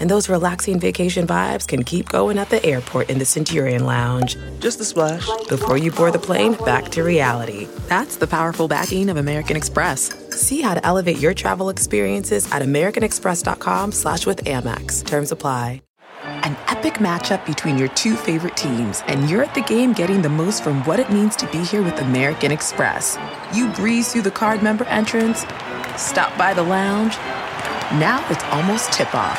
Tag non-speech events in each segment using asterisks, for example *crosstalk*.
And those relaxing vacation vibes can keep going at the airport in the Centurion Lounge. Just a splash. Before you board the plane, back to reality. That's the powerful backing of American Express. See how to elevate your travel experiences at americanexpress.com slash with Amex. Terms apply. An epic matchup between your two favorite teams, and you're at the game getting the most from what it means to be here with American Express. You breeze through the card member entrance, stop by the lounge. Now it's almost tip off,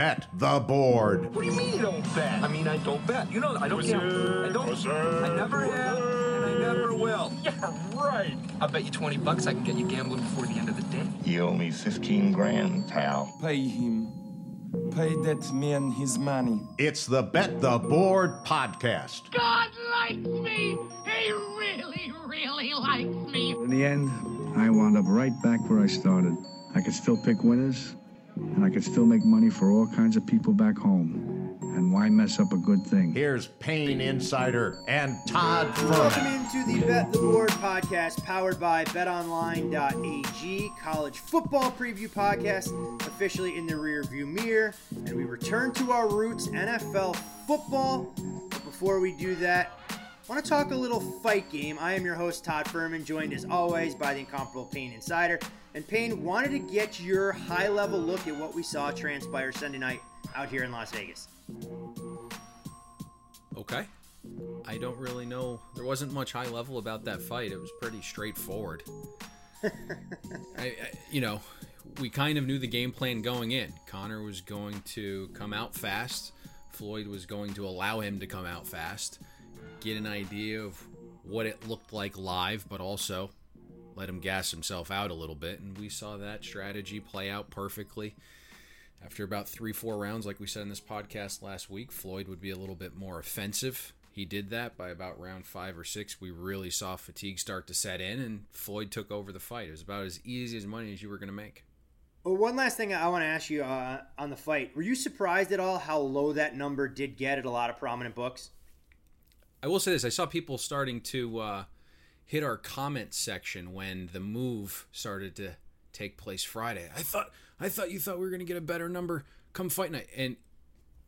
Bet the board. What do you mean you don't bet? I mean, I don't bet. You know, I don't gamble. I don't. I never have, and I never will. Yeah, right. I bet you 20 bucks I can get you gambling before the end of the day. You owe me 15 grand, pal. Pay him. Pay that man his money. It's the Bet the Board podcast. God likes me. He really, really likes me. In the end, I wound up right back where I started. I could still pick winners, and I could still make money for all kinds of people back home. And why mess up a good thing? Here's Payne Insider and Todd from Welcome Fuhrman. into the Bet the Board podcast powered by betonline.ag, college football preview podcast, officially in the rear view mirror. And we return to our roots, NFL football. But before we do that, I want to talk a little fight game. I am your host, Todd Fuhrman, joined as always by the incomparable Payne Insider. And Payne wanted to get your high level look at what we saw transpire Sunday night out here in Las Vegas. Okay. I don't really know. There wasn't much high level about that fight. It was pretty straightforward. *laughs* I, I, you know, we kind of knew the game plan going in. Conor was going to come out fast. Floyd was going to allow him to come out fast, get an idea of what it looked like live, but also let him gas himself out a little bit. And we saw that strategy play out perfectly. After about three, four rounds, like we said in this podcast last week, Floyd would be a little bit more offensive. He did that by about round five or six. We really saw fatigue start to set in, and Floyd took over the fight. It was about as easy as money as you were going to make. Well, one last thing I want to ask you uh, on the fight. Were you surprised at all how low that number did get at a lot of prominent books? I will say this: I saw people starting to uh, hit our comment section when the move started to take place Friday. I thought, I thought you thought we were going to get a better number come fight night, and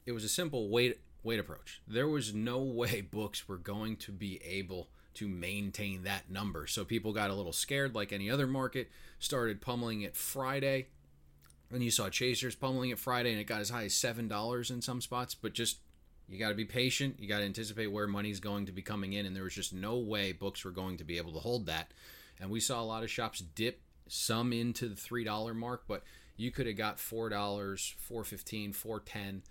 it was a simple wait, wait approach. There was no *laughs* way books were going to be able to maintain that number, so people got a little scared, like any other market. Started pummeling it Friday. And you saw chasers pummeling it Friday, and it got as high as seven dollars in some spots. But just you got to be patient. You got to anticipate where money's going to be coming in, and there was just no way books were going to be able to hold that. And we saw a lot of shops dip some into the three dollar mark, but you could have got four dollars, four fifteen, four ten,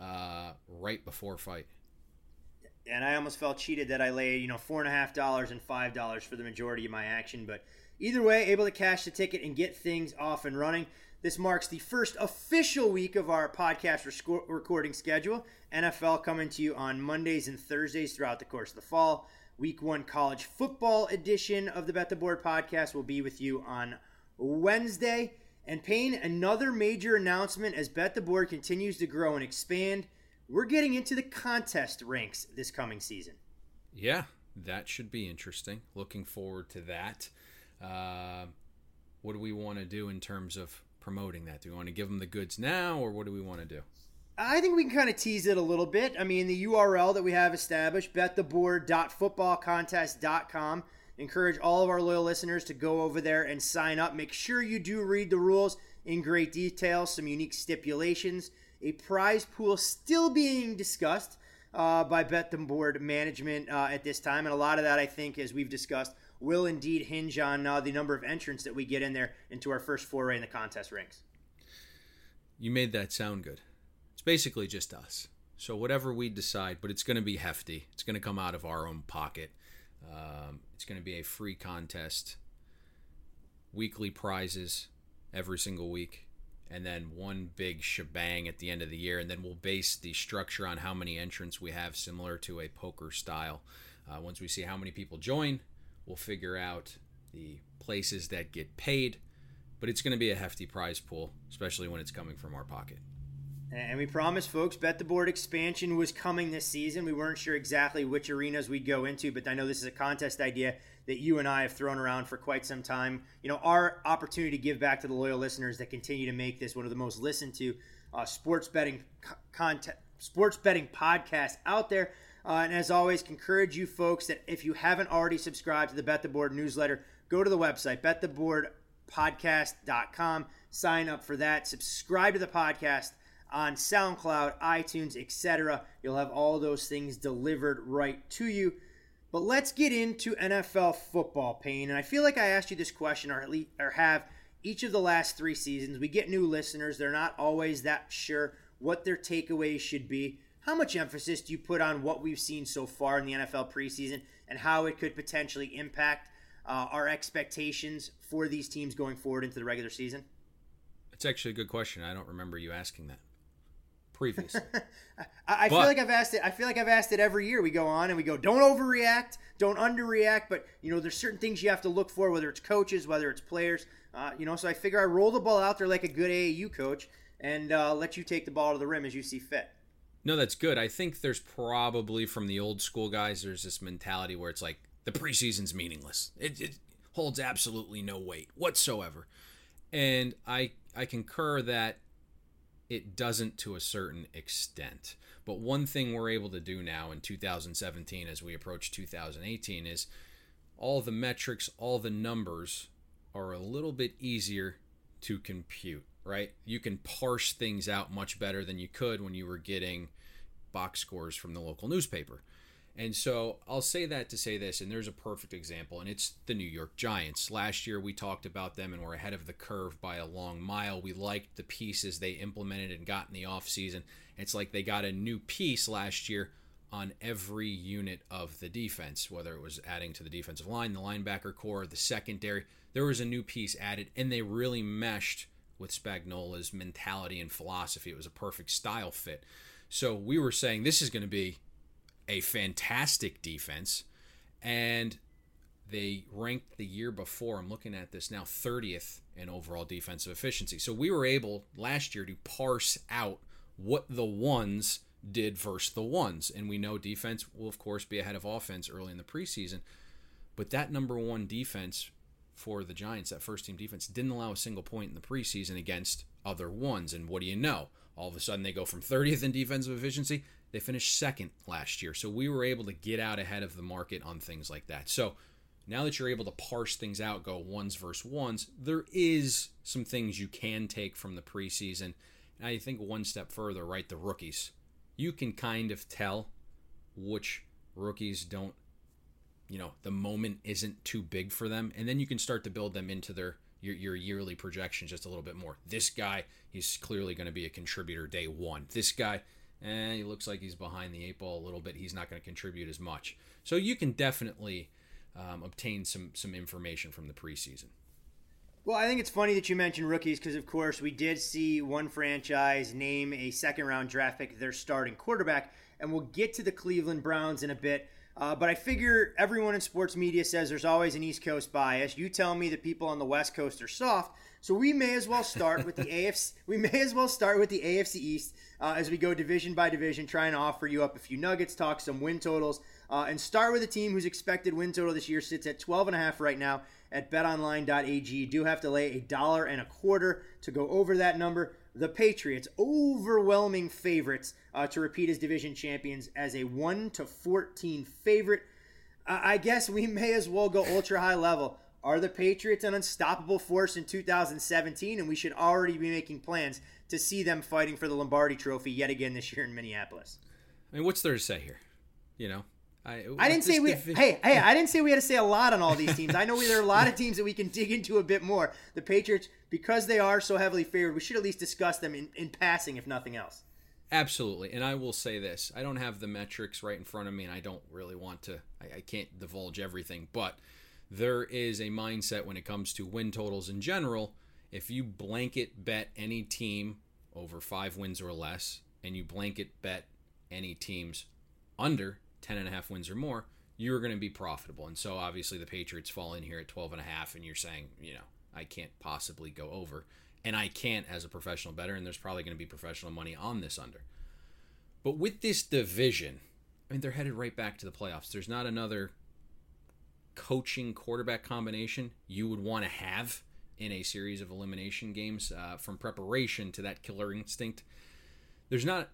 uh, right before fight. And I almost felt cheated that I laid, you know, four and a half dollars and five dollars for the majority of my action. But either way, able to cash the ticket and get things off and running. This marks the first official week of our podcast recording schedule. NFL coming to you on Mondays and Thursdays throughout the course of the fall. Week one college football edition of the Bet the Board podcast will be with you on Wednesday. And Payne, another major announcement as Bet the Board continues to grow and expand. We're getting into the contest ranks this coming season. Yeah, that should be interesting. Looking forward to that. Uh, what do we want to do in terms of promoting that? Do we want to give them the goods now, or what do we want to do? I think we can kind of tease it a little bit. I mean, the URL that we have established, bettheboard.footballcontest.com. Encourage all of our loyal listeners to go over there and sign up. Make sure you do read the rules in great detail, some unique stipulations, a prize pool still being discussed uh, by Bet the Board management uh, at this time. And a lot of that, I think, as we've discussed, will indeed hinge on uh, the number of entrants that we get in there into our first foray in the contest ranks. You made that sound good. It's basically just us. So whatever we decide, but it's going to be hefty. It's going to come out of our own pocket. Um, it's going to be a free contest. weekly prizes every single week, and then one big shebang at the end of the year. And then we'll base the structure on how many entrants we have, similar to a poker style. Uh, once we see how many people join, we'll figure out the places that get paid. But it's going to be a hefty prize pool, especially when it's coming from our pocket. And we promised folks Bet the Board expansion was coming this season. We weren't sure exactly which arenas we'd go into, but I know this is a contest idea that you and I have thrown around for quite some time. You know, our opportunity to give back to the loyal listeners that continue to make this one of the most listened to uh, sports betting content, sports betting podcasts out there. Uh, and as always, encourage you folks that if you haven't already subscribed to the Bet the Board newsletter, go to the website, bettheboardpodcast.com, sign up for that, subscribe to the podcast on SoundCloud, iTunes, etc. You'll have all those things delivered right to you. But let's get into NFL football, Payne. And I feel like I asked you this question, or at least, or have each of the last three seasons. We get new listeners; they're not always that sure what their takeaways should be. How much emphasis do you put on what we've seen so far in the NFL preseason and how it could potentially impact uh, our expectations for these teams going forward into the regular season? It's actually a good question. I don't remember you asking that previously. *laughs* I, I feel like I've asked it. I feel like I've asked it every year. We go on and we go, don't overreact, don't underreact. But you know, there's certain things you have to look for, whether it's coaches, whether it's players. Uh, you know, so I figure I roll the ball out there like a good AAU coach and uh, let you take the ball to the rim as you see fit. No, that's good. I think there's probably from the old school guys, there's this mentality where it's like the preseason's meaningless. It, it holds absolutely no weight whatsoever. And I I concur that it doesn't to a certain extent. But one thing we're able to do now in 2017 as we approach 2018 is all the metrics, all the numbers are a little bit easier to compute, right? You can parse things out much better than you could when you were getting box scores from the local newspaper. And so I'll say that to say this, and there's a perfect example, and it's the New York Giants. Last year we talked about them and we're ahead of the curve by a long mile. We liked the pieces they implemented and got in the offseason. It's like they got a new piece last year on every unit of the defense, whether it was adding to the defensive line, the linebacker core, the secondary. There was a new piece added, and they really meshed with Spagnuolo's mentality and philosophy. It was a perfect style fit. So we were saying this is going to be a fantastic defense, and they ranked the year before. I'm looking at this now, 30th in overall defensive efficiency. So we were able last year to parse out what the ones did versus the ones. And we know defense will, of course, be ahead of offense early in the preseason. But that number one defense for the Giants, that first team defense, didn't allow a single point in the preseason against other ones. And what do you know? All of a sudden, they go from 30th in defensive efficiency they finished second last year. So we were able to get out ahead of the market on things like that. So now that you're able to parse things out, go ones versus ones, there is some things you can take from the preseason. And I think one step further, right? The rookies. You can kind of tell which rookies don't, you know, the moment isn't too big for them. And then you can start to build them into their your, your yearly projections just a little bit more. This guy, he's clearly going to be a contributor day one. This guy, eh, he looks like he's behind the eight ball a little bit. He's not going to contribute as much. So you can definitely um, obtain some some information from the preseason. Well, I think it's funny that you mentioned rookies because, of course, we did see one franchise name a second round draft pick their starting quarterback, and we'll get to the Cleveland Browns in a bit. Uh, but I figure everyone in sports media says there's always an East Coast bias. You tell me that people on the West Coast are soft, so we may as well start with the *laughs* AFC. We may as well start with the AFC East uh, as we go division by division, trying to offer you up a few nuggets, talk some win totals, uh, and start with a team whose expected win total this year sits at 12 and a half right now at BetOnline.ag. You do have to lay a dollar and a quarter to go over that number the Patriots, overwhelming favorites uh, to repeat as division champions as a 1 to 14 favorite. I guess we may as well go ultra high level. Are the Patriots an unstoppable force in 2017? And we should already be making plans to see them fighting for the Lombardi trophy yet again this year in Minneapolis. I mean, what's there to say here? You know, I, I didn't say we. Hey, hey, I didn't say we had to say a lot on all these teams. I know there are a lot of *laughs* teams that we can dig into a bit more. The Patriots, because they are so heavily favored, we should at least discuss them in, in passing, if nothing else. Absolutely, and I will say this: I don't have the metrics right in front of me, and I don't really want to. I, I can't divulge everything, but there is a mindset when it comes to win totals in general. If you blanket bet any team over five wins or less, and you blanket bet any teams under 10 and a half wins or more, you're going to be profitable. And so obviously the Patriots fall in here at 12 and a half and you're saying, you know, I can't possibly go over. And I can't as a professional better and there's probably going to be professional money on this under. But with this division, I mean they're headed right back to the playoffs. There's not another coaching quarterback combination you would want to have in a series of elimination games uh, from preparation to that killer instinct. There's not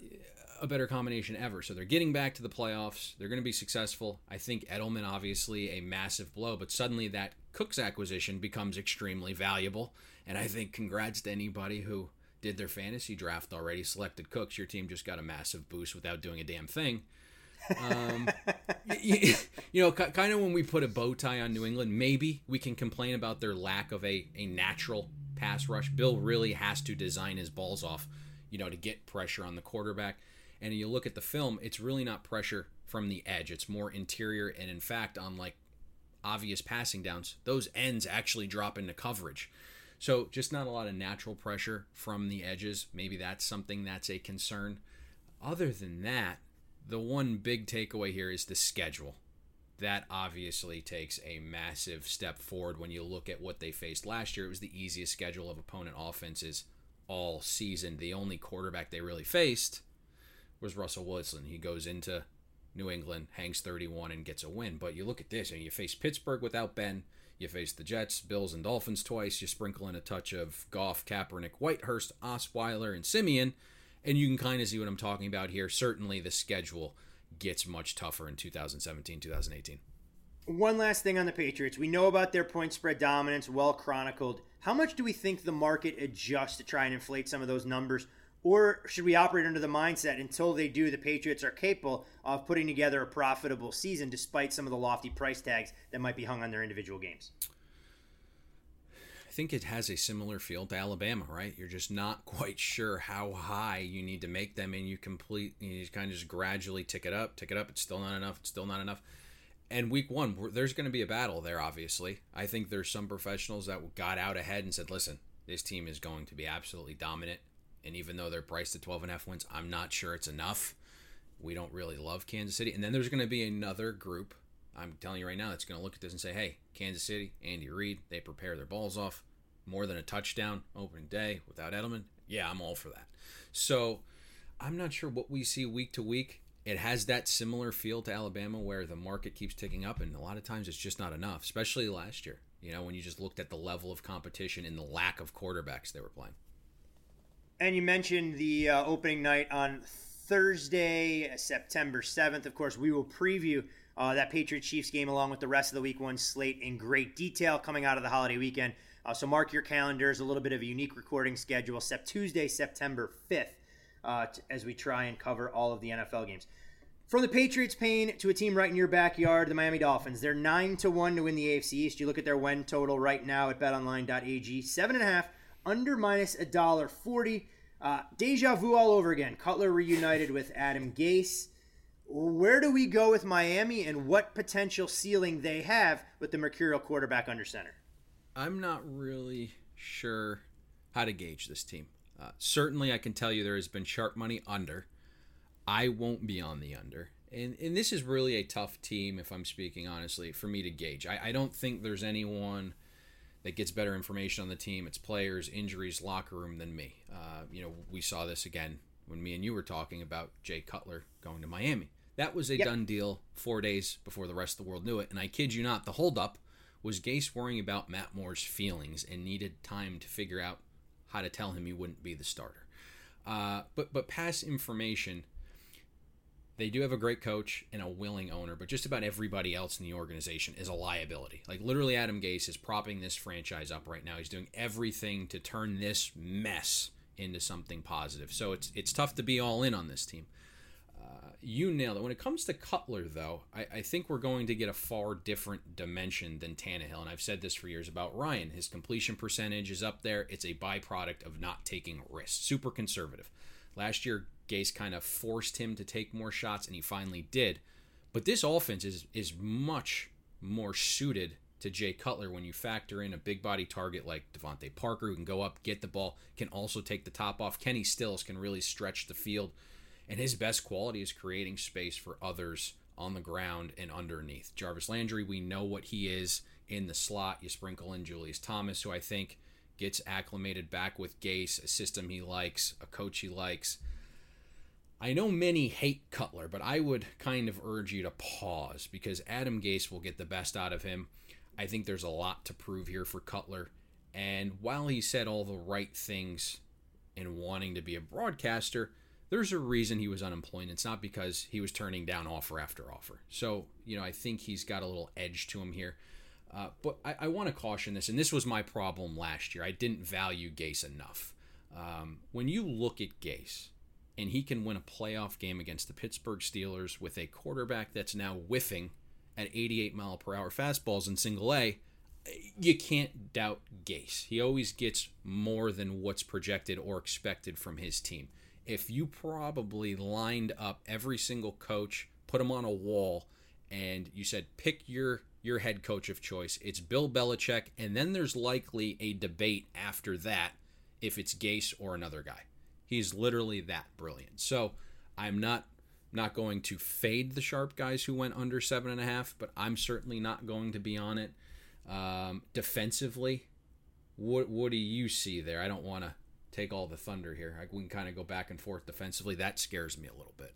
a better combination ever. So they're getting back to the playoffs. They're going to be successful. I think Edelman, obviously, a massive blow, but suddenly that Cooks acquisition becomes extremely valuable. And I think congrats to anybody who did their fantasy draft already, selected Cooks. Your team just got a massive boost without doing a damn thing. Um, *laughs* you, you, know, kind of when we put a bow tie on New England, maybe we can complain about their lack of a, a natural pass rush. Bill really has to design his balls off, you know, to get pressure on the quarterback. And you look at the film, it's really not pressure from the edge. It's more interior. And in fact, on like obvious passing downs, those ends actually drop into coverage. So just not a lot of natural pressure from the edges. Maybe that's something that's a concern. Other than that, the one big takeaway here is the schedule. That obviously takes a massive step forward when you look at what they faced last year. It was the easiest schedule of opponent offenses all season. The only quarterback they really faced was Russell Wilson. He goes into New England, hangs 31, and gets a win. But you look at this, and you face Pittsburgh without Ben. You face the Jets, Bills, and Dolphins twice. You sprinkle in a touch of Goff, Kaepernick, Whitehurst, Osweiler, and Siemian, and you can kind of see what I'm talking about here. Certainly, the schedule gets much tougher in 2017, 2018. One last thing on the Patriots. We know about their point spread dominance, well chronicled. How much do we think the market adjusts to try and inflate some of those numbers? Or should we operate under the mindset until they do, the Patriots are capable of putting together a profitable season despite some of the lofty price tags that might be hung on their individual games? I think it has a similar feel to Alabama, right? You're just not *laughs* quite sure how high you need to make them, and you complete, you kind of just gradually tick it up, tick it up. It's still not enough. It's still not enough. And week one, there's going to be a battle there. Obviously, I think there's some professionals that got out ahead and said, "Listen, this team is going to be absolutely dominant." And even though they're priced at 12 and a half wins, I'm not sure it's enough. We don't really love Kansas City. And then there's going to be another group I'm telling you right now, that's going to look at this and say, hey, Kansas City, Andy Reid, they prepare their balls off. More than a touchdown opening day without Edelman. Yeah, I'm all for that. So I'm not sure what we see week to week. It has that similar feel to Alabama where the market keeps ticking up, and a lot of times it's just not enough, especially last year. You know, when you just looked at the level of competition and the lack of quarterbacks they were playing. And you mentioned the uh, opening night on Thursday, September 7th. Of course, we will preview uh, that Patriot Chiefs game along with the rest of the week one slate in great detail coming out of the holiday weekend. Uh, so mark your calendars. A little bit of a unique recording schedule. Sep- Tuesday, September 5th, uh, t- as we try and cover all of the NFL games. From the Patriots' pain to a team right in your backyard, the Miami Dolphins. They're nine to one to win the AFC East. You look at their win total right now at BetOnline.ag, seven and a half, under minus a dollar forty. Uh, deja vu all over again. Cutler reunited with Adam Gase. Where do we go with Miami, and what potential ceiling they have with the mercurial quarterback under center? I'm not really sure how to gauge this team. Uh, certainly, I can tell you there has been sharp money under. I won't be on the under. And, and this is really a tough team, if I'm speaking honestly, for me to gauge. I, I don't think there's anyone that gets better information on the team, its players, injuries, locker room than me. Uh, you know, we saw this again when me and you were talking about Jay Cutler going to Miami. That was a yep. done deal four days before the rest of the world knew it. And I kid you not, the holdup was Gase worrying about Matt Moore's feelings and needed time to figure out how to tell him he wouldn't be the starter. Uh, but but past information, they do have a great coach and a willing owner, but just about everybody else in the organization is a liability. Like literally, Adam Gase is propping this franchise up right now. He's doing everything to turn this mess into something positive. So it's it's tough to be all in on this team uh, you nailed it. When it comes to Cutler, though, I, I, think we're going to get a far different dimension than Tannehill. And I've said this for years about Ryan. His completion percentage is up there. It's a byproduct of not taking risks. Super conservative. Last year, Gase kind of forced him to take more shots, and he finally did. But this offense is is much more suited to Jay Cutler when you factor in a big body target like DeVante Parker who can go up, get the ball, can also take the top off. Kenny Stills can really stretch the field. And his best quality is creating space for others on the ground and underneath. Jarvis Landry, we know what he is in the slot. You sprinkle in Julius Thomas, who I think gets acclimated back with Gase, a system he likes, a coach he likes. I know many hate Cutler, but I would kind of urge you to pause because Adam Gase will get the best out of him. I think there's a lot to prove here for Cutler. And while he said all the right things in wanting to be a broadcaster, there's a reason he was unemployed. It's not because he was turning down offer after offer. So, you know, I think he's got a little edge to him here. Uh, but I, I want to caution this, and this was my problem last year. I didn't value Gase enough. Um, when you look at Gase, and he can win a playoff game against the Pittsburgh Steelers with a quarterback that's now whiffing at 88 mile per hour fastballs in single A, you can't doubt Gase. He always gets more than what's projected or expected from his team. If you probably lined up every single coach, put them on a wall, and you said pick your your head coach of choice, it's Bill Belichick, and then there's likely a debate after that if it's Gase or another guy. He's literally that brilliant. So I'm not not going to fade the sharp guys who went under seven and a half, but I'm certainly not going to be on it. Um, defensively, what what do you see there? I don't want to take all the thunder here. I, we can kind of go back and forth defensively. That scares me a little bit.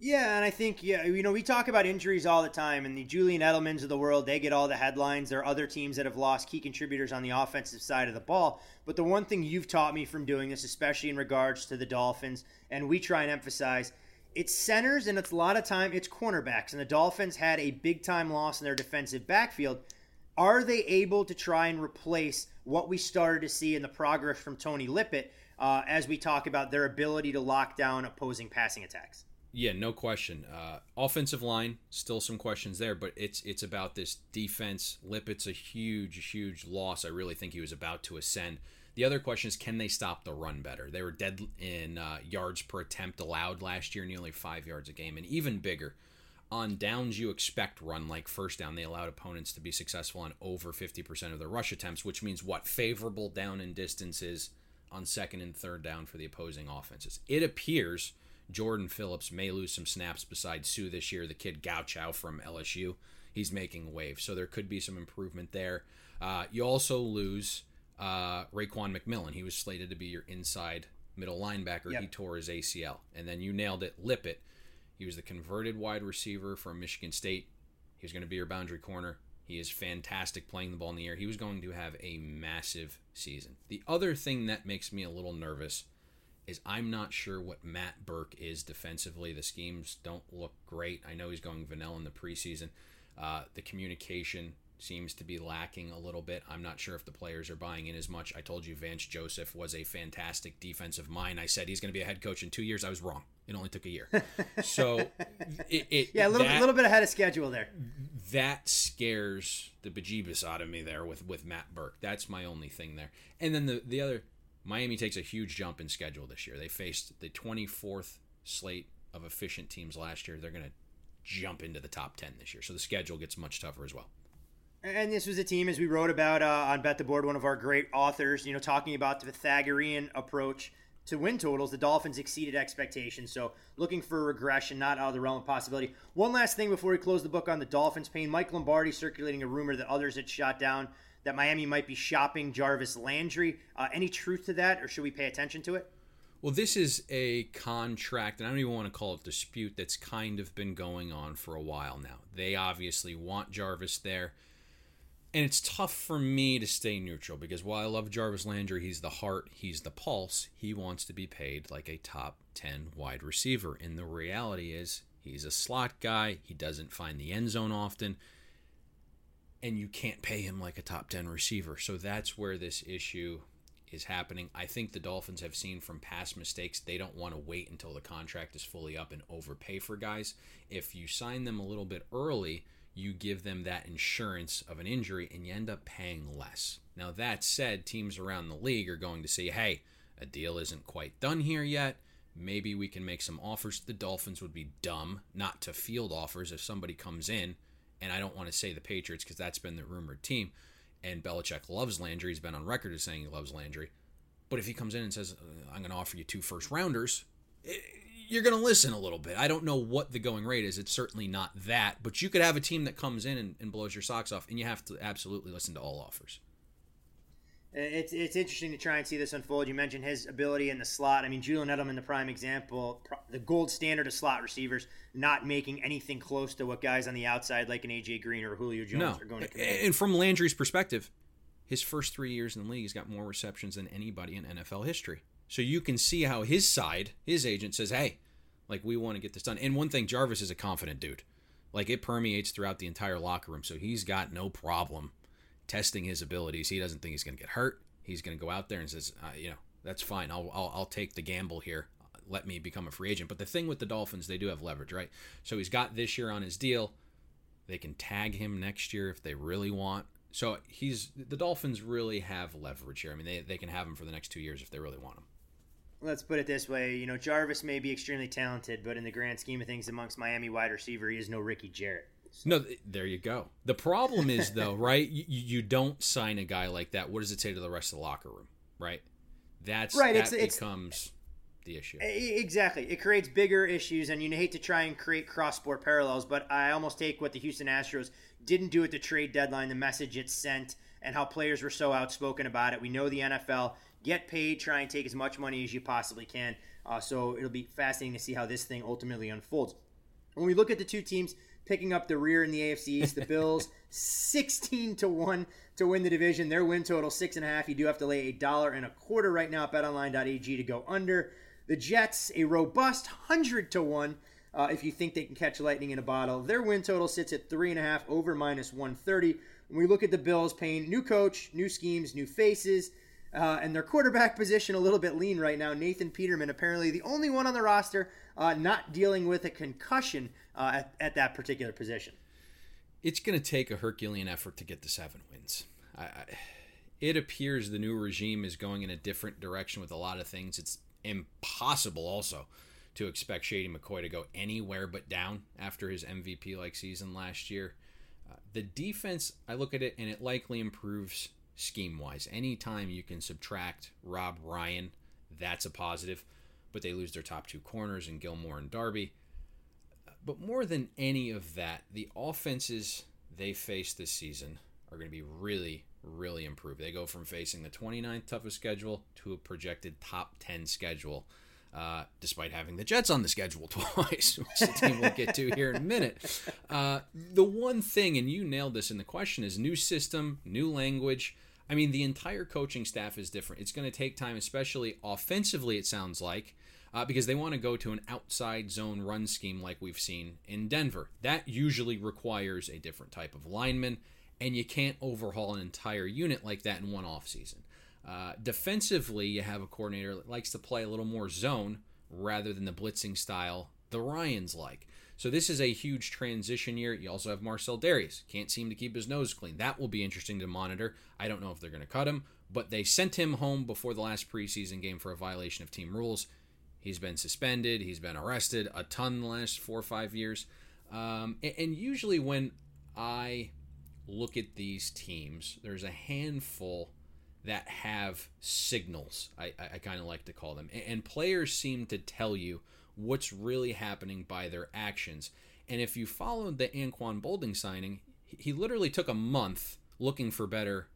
Yeah, and I think yeah, you know, we talk about injuries all the time, and the Julian Edelmans of the world, they get all the headlines. There are other teams that have lost key contributors on the offensive side of the ball. But the one thing you've taught me from doing this, especially in regards to the Dolphins, and we try and emphasize, it's centers and it's a lot of time it's cornerbacks. And the Dolphins had a big time loss in their defensive backfield. Are they able to try and replace what we started to see in the progress from Tony Lippett uh, as we talk about their ability to lock down opposing passing attacks? Yeah, no question. Uh, offensive line, still some questions there, but it's it's about this defense. Lippett's a huge, huge loss. I really think he was about to ascend. The other question is, can they stop the run better? They were dead in uh, yards per attempt allowed last year, nearly five yards a game, and even bigger. On downs, you expect run like first down. They allowed opponents to be successful on over 50% of their rush attempts, which means what? Favorable down and distances on second and third down for the opposing offenses. It appears Jordan Phillips may lose some snaps beside Suh this year. The kid Godchaux from LSU, he's making waves, so there could be some improvement there. Uh, you also lose uh, Raekwon McMillan. He was slated to be your inside middle linebacker. Yep. He tore his ACL, and then you nailed it. Lippett, he was the converted wide receiver from Michigan State. He was going to be your boundary corner. He is fantastic playing the ball in the air. He was going to have a massive season. The other thing that makes me a little nervous is I'm not sure what Matt Burke is defensively. The schemes don't look great. I know he's going vanilla in the preseason. Uh, the communication seems to be lacking a little bit. I'm not sure if the players are buying in as much. I told you Vance Joseph was a fantastic defensive mind. I said he's going to be a head coach in two years. I was wrong. It only took a year. *laughs* So, it, it, yeah, a little, that, little bit ahead of schedule there. That scares the bejeebus out of me there with with Matt Burke. That's my only thing there. And then the the other Miami takes a huge jump in schedule this year. They faced the 24th slate of efficient teams last year. They're going to jump into the top 10 this year. So the schedule gets much tougher as well. And this was a team, as we wrote about uh, on Bet the Board, one of our great authors, you know, talking about the Pythagorean approach to win totals. The Dolphins exceeded expectations. So looking for regression, not out of the realm of possibility. One last thing before we close the book on the Dolphins Payne. Mike Lombardi circulating a rumor that others had shot down that Miami might be shopping Jarvis Landry. Uh, any truth to that, or should we pay attention to it? Well, this is a contract, and I don't even want to call it dispute, that's kind of been going on for a while now. They obviously want Jarvis there. And it's tough for me to stay neutral because while I love Jarvis Landry, he's the heart, he's the pulse. He wants to be paid like a top 10 wide receiver. And the reality is, he's a slot guy. He doesn't find the end zone often and you can't pay him like a top 10 receiver. So that's where this issue is happening. I think the Dolphins have seen from past mistakes, they don't want to wait until the contract is fully up and overpay for guys. If you sign them a little bit early, you give them that insurance of an injury and you end up paying less. Now, that said, teams around the league are going to say, hey, a deal isn't quite done here yet. Maybe we can make some offers. The Dolphins would be dumb not to field offers if somebody comes in and I don't want to say the Patriots because that's been the rumored team, and Belichick loves Landry. He's been on record as saying he loves Landry. But if he comes in and says, uh, I'm going to offer you two first rounders, you're going to listen a little bit. I don't know what the going rate is. It's certainly not that, but you could have a team that comes in and, and blows your socks off, and you have to absolutely listen to all offers. It's it's interesting to try and see this unfold. You mentioned his ability in the slot. I mean, Julian Edelman, the prime example, the gold standard of slot receivers, not making anything close to what guys on the outside like an AJ Green or Julio Jones no. are going to command. And from Landry's perspective, his first three years in the league, he's got more receptions than anybody in NFL history. So you can see how his side, his agent says, "Hey, like we want to get this done." And one thing, Jarvis is a confident dude. Like it permeates throughout the entire locker room, so he's got no problem testing his abilities. He doesn't think he's going to get hurt. He's going to go out there and says, uh, you know, that's fine. I'll, I'll, I'll take the gamble here. Let me become a free agent. But the thing with the Dolphins, they do have leverage, right? So he's got this year on his deal. They can tag him next year if they really want. So he's the Dolphins really have leverage here. I mean, they, they can have him for the next two years if they really want him. Let's put it this way. You know, Jarvis may be extremely talented, but in the grand scheme of things, amongst Miami wide receiver, he is no Ricky Jerret. No, there you go. The problem is though, *laughs* right? You, you don't sign a guy like that. What does it say to the rest of the locker room, right? That's right. That it's, becomes it's, the issue. Exactly. It creates bigger issues, and you hate to try and create cross sport parallels, but I almost take what the Houston Astros didn't do at the trade deadline, the message it sent, and how players were so outspoken about it. We know the NFL get paid, try and take as much money as you possibly can. Uh, so it'll be fascinating to see how this thing ultimately unfolds. When we look at the two teams picking up the rear in the AFC East. The Bills, *laughs* 16 to 1 to win the division. Their win total, six and a half. You do have to lay a dollar and a quarter right now at betonline.ag to go under. The Jets, a robust 100 to 1. Uh, if you think they can catch lightning in a bottle, their win total sits at three and a half over minus 130. When we look at the Bills, paying new coach, new schemes, new faces, uh, and their quarterback position a little bit lean right now. Nathan Peterman, apparently the only one on the roster uh, not dealing with a concussion uh, at, at, that particular position. It's going to take a Herculean effort to get the seven wins. I, I, it appears the new regime is going in a different direction with a lot of things. It's impossible also to expect Shady McCoy to go anywhere but down after his MVP like season last year. Uh, the defense, I look at it and it likely improves scheme wise. Anytime you can subtract Rob Ryan, that's a positive. But they lose their top two corners in Gilmore and Darby. But more than any of that, the offenses they face this season are going to be really, really improved. They go from facing the 29th toughest schedule to a projected top 10 schedule, uh, despite having the Jets on the schedule *laughs* twice, which the team will get to here in a minute. Uh, the one thing, and you nailed this in the question, is new system, new language. I mean, the entire coaching staff is different. It's going to take time, especially offensively, it sounds like, uh, because they want to go to an outside zone run scheme like we've seen in Denver. That usually requires a different type of lineman, and you can't overhaul an entire unit like that in one offseason. Uh, defensively, you have a coordinator that likes to play a little more zone rather than the blitzing style the Ryans like. So this is a huge transition year. You also have Marcell Dareus. Can't seem to keep his nose clean. That will be interesting to monitor. I don't know if they're going to cut him, but they sent him home before the last preseason game for a violation of team rules. He's been suspended. He's been arrested a ton the last four or five years. Um, and usually when I look at these teams, there's a handful that have signals, I, I kind of like to call them. And players seem to tell you what's really happening by their actions. And if you followed the Anquan Boldin signing, he literally took a month looking for better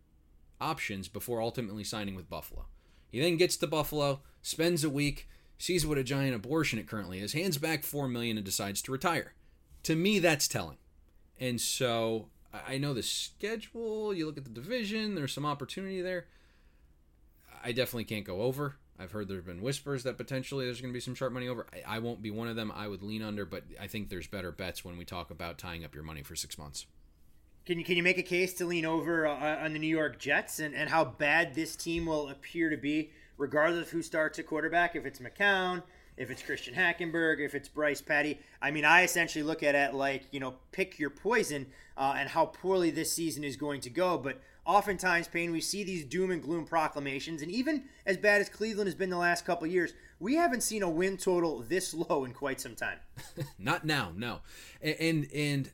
options before ultimately signing with Buffalo. He then gets to Buffalo, spends a week, sees what a giant abortion it currently is, hands back four million and decides to retire. To me, that's telling. And so I know the schedule, you look at the division, there's some opportunity there. I definitely can't go over. I've heard there's been whispers that potentially there's going to be some sharp money over. I, I, won't be one of them. I would lean under, but I think there's better bets when we talk about tying up your money for six months. Can you can you make a case to lean over uh, on the New York Jets and, and how bad this team will appear to be, regardless of who starts at quarterback? If it's McCown, if it's Christian Hackenberg, if it's Bryce Petty. I mean, I essentially look at it like you know, pick your poison uh, and how poorly this season is going to go. But oftentimes, Payne, we see these doom and gloom proclamations, and even as bad as Cleveland has been the last couple years, we haven't seen a win total this low in quite some time. *laughs* Not now, no. And and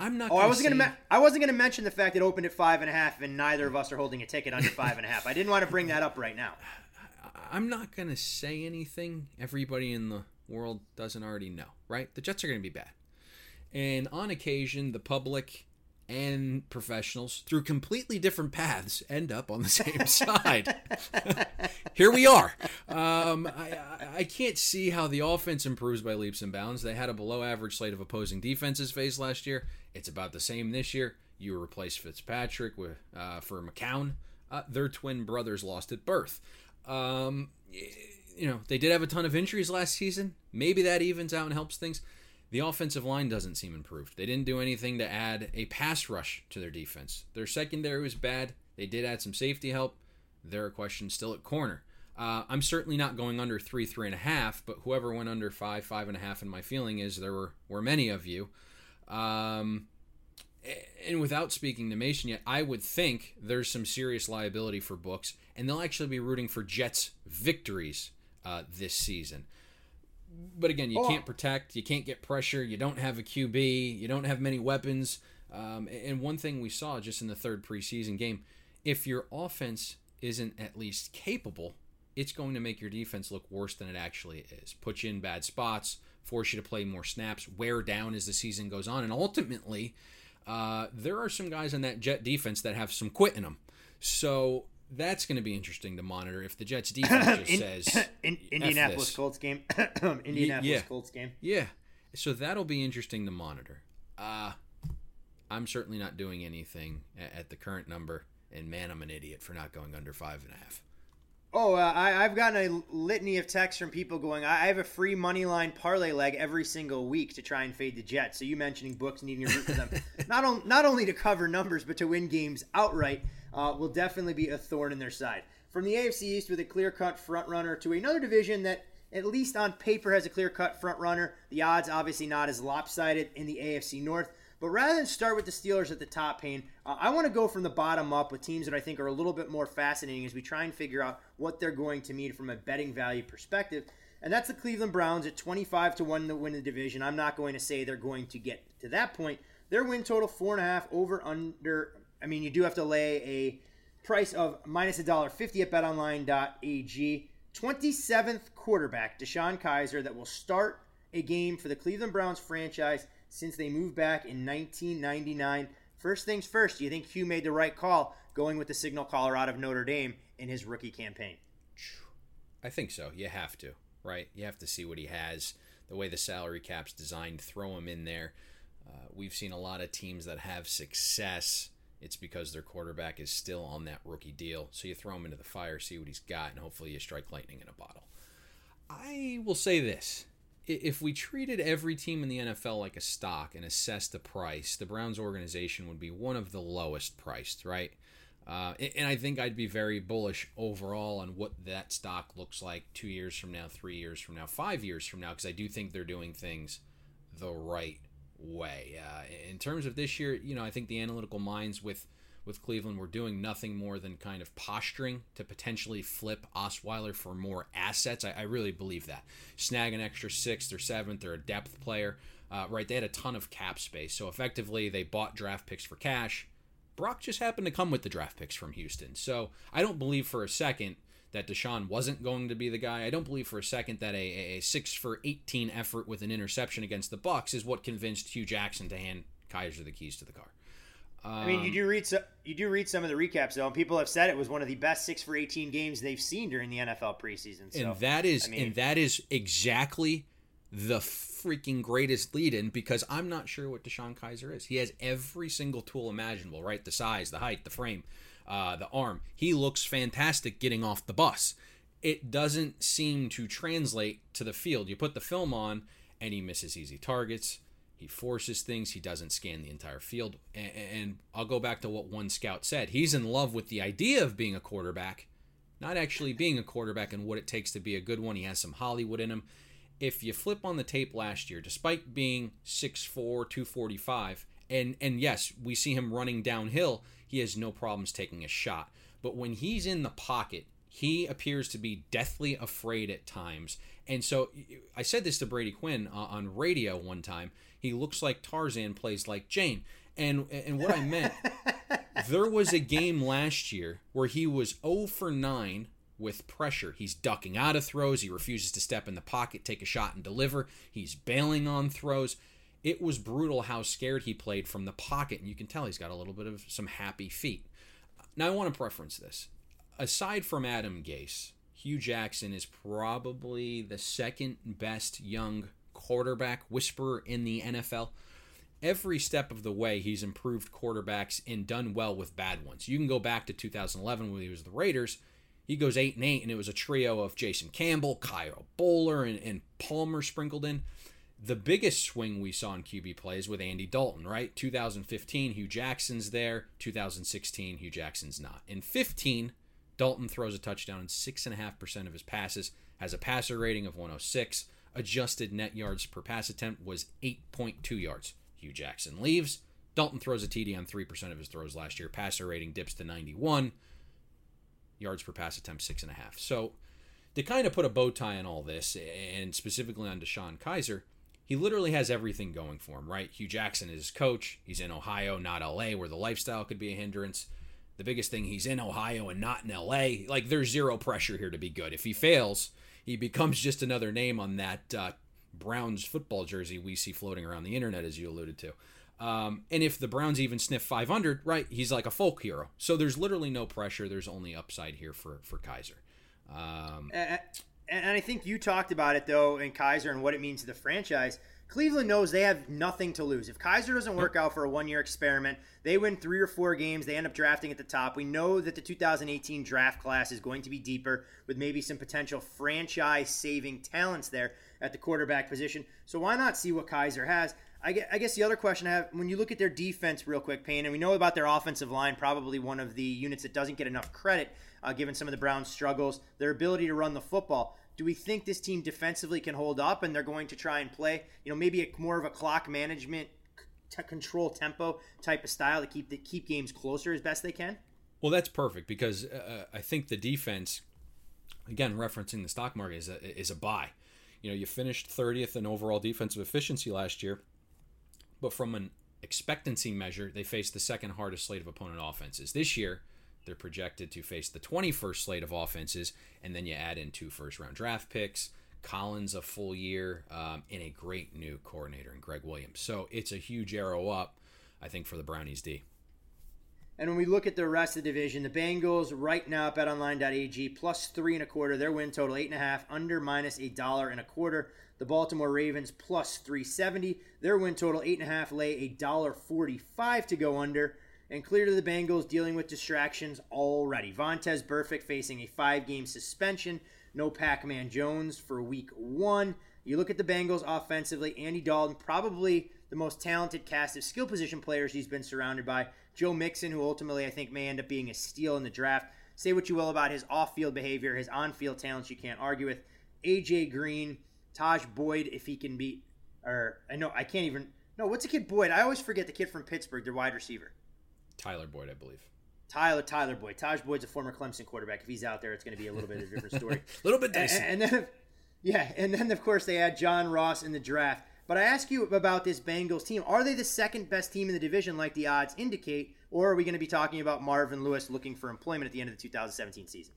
I'm not. Oh, I gonna wasn't gonna. Me- I wasn't gonna mention the fact it opened at five and a half, and neither of us are holding a ticket under five and a half. I didn't want to bring that up right now. *sighs* I'm not going to say anything everybody in the world doesn't already know, right? The Jets are going to be bad. And on occasion, the public and professionals, through completely different paths, end up on the *laughs* same side. *laughs* Here we are. Um, I, I- can't see how the offense improves by leaps and bounds. They had a below average slate of opposing defenses faced last year. It's about the same this year. You replace Fitzpatrick with uh, for McCown. Uh, their twin brothers lost at birth. Um, you know, they did have a ton of injuries last season. Maybe that evens out and helps things. The offensive line doesn't seem improved. They didn't do anything to add a pass rush to their defense. Their secondary was bad. They did add some safety help. There are questions still at corner. Uh, I'm certainly not going under three, three and a half, but whoever went under five, five and a half, and my feeling is there were were many of you. Um, and without speaking to Mason yet, I would think there's some serious liability for books, and they'll actually be rooting for Jets victories uh, this season. But again, you Oh. can't protect, you can't get pressure, you don't have a QB, you don't have many weapons. Um, and one thing we saw just in the third preseason game, if your offense isn't at least capable, it's going to make your defense look worse than it actually is. Put you in bad spots, force you to play more snaps, wear down as the season goes on, and ultimately, uh, there are some guys in that Jet defense that have some quit in them. So that's going to be interesting to monitor if the Jets *coughs* defense just In- says *coughs* in, "F Indianapolis this." Colts game. *coughs* Indianapolis yeah. Colts game. Yeah. So that'll be interesting to monitor. Uh I'm certainly not doing anything a- at the current number, and man, I'm an idiot for not going under five and a half. Oh, uh, I, I've gotten a litany of texts from people going, I I have a free money line parlay leg every single week to try and fade the Jets. So you mentioning books needing to root for them, *laughs* not, on, not only to cover numbers, but to win games outright, uh, will definitely be a thorn in their side. From the AFC East with a clear cut front runner to another division that, at least on paper, has a clear cut front runner. The odds obviously not as lopsided in the AFC North. But rather than start with the Steelers at the top, Payne, uh, I want to go from the bottom up with teams that I think are a little bit more fascinating as we try and figure out what they're going to mean from a betting value perspective. And that's the Cleveland Browns at 25 to 1 to win the division. I'm not going to say they're going to get to that point. Their win total, four and a half, over, under. I mean, you do have to lay a price of minus a dollar fifty at betonline.ag. 27th quarterback, DeShone Kizer, that will start a game for the Cleveland Browns franchise since they moved back in 1999. First things first, do you think Hue made the right call going with the signal caller out of Notre Dame in his rookie campaign? I think so. You have to, right? You have to see what he has. The way the salary cap's designed, throw him in there. Uh, we've seen a lot of teams that have success. It's because their quarterback is still on that rookie deal. So you throw him into the fire, see what he's got, and hopefully you strike lightning in a bottle. I will say this. If we treated every team in the NFL like a stock and assessed the price, the Browns organization would be one of the lowest priced, right? Uh, and I think I'd be very bullish overall on what that stock looks like two years from now, three years from now, five years from now, because I do think they're doing things the right way. Uh, in terms of this year, you know, I think the analytical minds with with Cleveland were doing nothing more than kind of posturing to potentially flip Osweiler for more assets. I, I really believe that. Snag an extra sixth or seventh or a depth player. Uh, right, they had a ton of cap space, so effectively they bought draft picks for cash. Brock just happened to come with the draft picks from Houston. So I don't believe for a second that DeShone wasn't going to be the guy. I don't believe for a second that a, a, six for 18 effort with an interception against the Bucks is what convinced Hue Jackson to hand Kizer the keys to the car. I mean, you do read so, you do read some of the recaps though, and people have said it was one of the best six for eighteen games they've seen during the NFL preseason. So, and that is I mean, and that is exactly the freaking greatest lead in because I'm not sure what DeShone Kizer is. He has every single tool imaginable, right? The size, the height, the frame, uh, the arm. He looks fantastic getting off the bus. It doesn't seem to translate to the field. You put the film on and he misses easy targets. He forces things. He doesn't scan the entire field. And, and I'll go back to what one scout said. He's in love with the idea of being a quarterback, not actually being a quarterback and what it takes to be a good one. He has some Hollywood in him. If you flip on the tape last year, despite being 6'4, 245, and and yes, we see him running downhill, he has no problems taking a shot. But when he's in the pocket, he appears to be deathly afraid at times. And so I said this to Brady Quinn uh, on radio one time. He looks like Tarzan, plays like Jane. And and what I meant, *laughs* there was a game last year where he was 0 for 9 with pressure. He's ducking out of throws. He refuses to step in the pocket, take a shot, and deliver. He's bailing on throws. It was brutal how scared he played from the pocket, and you can tell he's got a little bit of some happy feet. Now, I want to preference this. Aside from Adam Gase, Hue Jackson is probably the second best young quarterback whisperer in the NFL. Every step of the way, he's improved quarterbacks and done well with bad ones. You can go back to 2011 when he was the Raiders. He goes 8 and 8, and it was a trio of Jason Campbell, Kyle Boller, and, and Palmer sprinkled in. The biggest swing we saw in QB plays with Andy Dalton, right? 2015, Hue Jackson's there. 2016, Hue Jackson's not. In 15, Dalton throws a touchdown in 6.5% of his passes, has a passer rating of 106. Adjusted net yards per pass attempt was 8.2 yards. Hue Jackson leaves. Dalton throws a TD on 3% of his throws last year. Passer rating dips to 91. Yards per pass attempt, 6.5. So, to kind of put a bow tie on all this, and specifically on DeShone Kizer, he literally has everything going for him, right? Hue Jackson is his coach. He's in Ohio, not LA, where the lifestyle could be a hindrance. The biggest thing, he's in Ohio and not in LA. Like, there's zero pressure here to be good. If he fails, he becomes *laughs* just another name on that uh, Browns football jersey we see floating around the internet, as you alluded to. Um, and if the Browns even sniff 500, right, he's like a folk hero. So there's literally no pressure. There's only upside here for for Kizer. Um, and, and I think you talked about it though, in Kizer and what it means to the franchise. Cleveland knows they have nothing to lose. If Kizer doesn't work out for a one year experiment, they win three or four games, they end up drafting at the top. We know that the 2018 draft class is going to be deeper with maybe some potential franchise saving talents there at the quarterback position. So why not see what Kizer has? I guess the other question I have when you look at their defense, real quick, Payne, and we know about their offensive line, probably one of the units that doesn't get enough credit uh, given some of the Browns' struggles, their ability to run the football. Do we think this team defensively can hold up and they're going to try and play, you know, maybe a, more of a clock management, t- control tempo type of style to keep the, keep games closer as best they can? Well, that's perfect because uh, I think the defense, again, referencing the stock market, is a, is a buy. You know, you finished 30th in overall defensive efficiency last year, but from an expectancy measure, they faced the second hardest slate of opponent offenses. This year, they're projected to face the 21st slate of offenses, and then you add in two first round draft picks, Collins a full year, um, and a great new coordinator in Gregg Williams. So it's a huge arrow up, I think, for the Brownies D. And when we look at the rest of the division, the Bengals right now at betonline.ag plus three and a quarter. Their win total eight and a half, under minus a dollar and a quarter. The Baltimore Ravens plus 370. Their win total eight and a half, lay a dollar 45 to go under and clear to the Bengals dealing with distractions already. Vontaze Burfict facing a five game suspension. No Pac Man Jones for week one. You look at the Bengals offensively, Andy Dalton, probably the most talented cast of skill position players he's been surrounded by. Joe Mixon, who ultimately I think may end up being a steal in the draft. Say what you will about his off field behavior, his on field talents, you can't argue with. AJ Green, Tajh Boyd, if he can be, or uh, I know I can't even. No, what's the kid Boyd? I always forget the kid from Pittsburgh, their wide receiver. Tyler Boyd, I believe. Tyler Tyler Boyd. Tajh Boyd's a former Clemson quarterback. If he's out there, it's going to be a little bit of a different story. *laughs* a little bit dicey. And, and, then, yeah, and then of course they had John Ross in the draft. But I ask you about this Bengals team. Are they the second best team in the division, like the odds indicate, or are we going to be talking about Marvin Lewis looking for employment at the end of the 2017 season?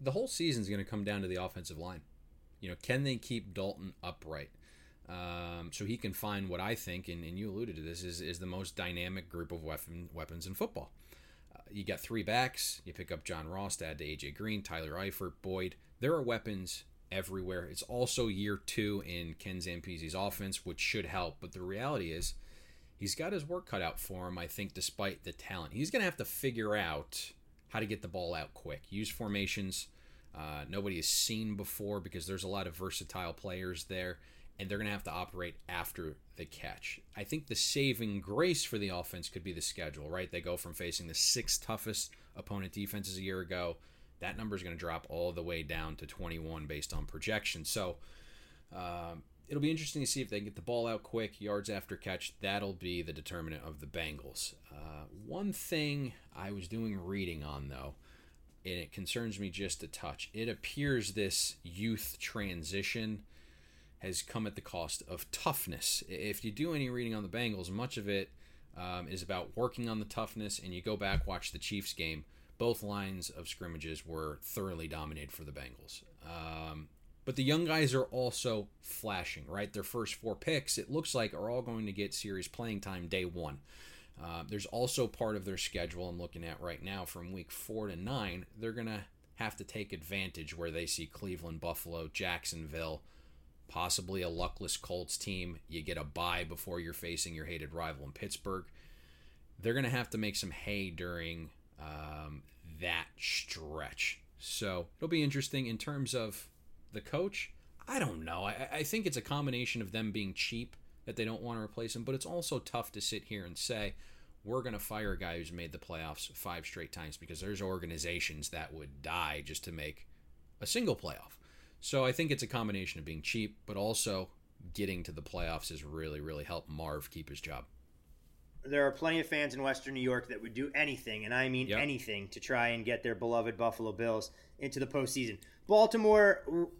The whole season is going to come down to the offensive line. You know, can they keep Dalton upright? Um, so he can find what I think, and, and, you alluded to this, is, is the most dynamic group of weapon, weapons in football. Uh, you got three backs. You pick up John Ross to add to AJ Green, Tyler Eifert, Boyd. There are weapons everywhere. It's also year two in Ken Zampese's offense, which should help. But the reality is, he's got his work cut out for him. I think, despite the talent, he's going to have to figure out how to get the ball out quick. Use formations uh, nobody has seen before because there's a lot of versatile players there and they're going to have to operate after the catch. I think the saving grace for the offense could be the schedule, right? They go from facing the sixth toughest opponent defenses a year ago. That number is going to drop all the way down to 21 based on projection. So um, it'll be interesting to see if they can get the ball out quick, yards after catch. That'll be the determinant of the Bengals. Uh, one thing I was doing reading on, though, and it concerns me just a touch. It appears this youth transition has come at the cost of toughness. If you do any reading on the Bengals, much of it um, is about working on the toughness, and you go back, watch the Chiefs game. Both lines of scrimmages were thoroughly dominated for the Bengals. Um, but the young guys are also flashing, right? Their first four picks, it looks like, are all going to get serious playing time day one. Uh, there's also part of their schedule I'm looking at right now from week four to nine. They're going to have to take advantage where they see Cleveland, Buffalo, Jacksonville, possibly a luckless Colts team. You get a bye before you're facing your hated rival in Pittsburgh. They're going to have to make some hay during um, that stretch. So it'll be interesting in terms of the coach. I don't know. I, I think it's a combination of them being cheap that they don't want to replace him, but it's also tough to sit here and say, we're going to fire a guy who's made the playoffs five straight times because there's organizations that would die just to make a single playoff. So I think it's a combination of being cheap, but also getting to the playoffs has really, really helped Marv keep his job. There are plenty of fans in Western New York that would do anything, and I mean yep. anything, to try and get their beloved Buffalo Bills into the postseason. Baltimore,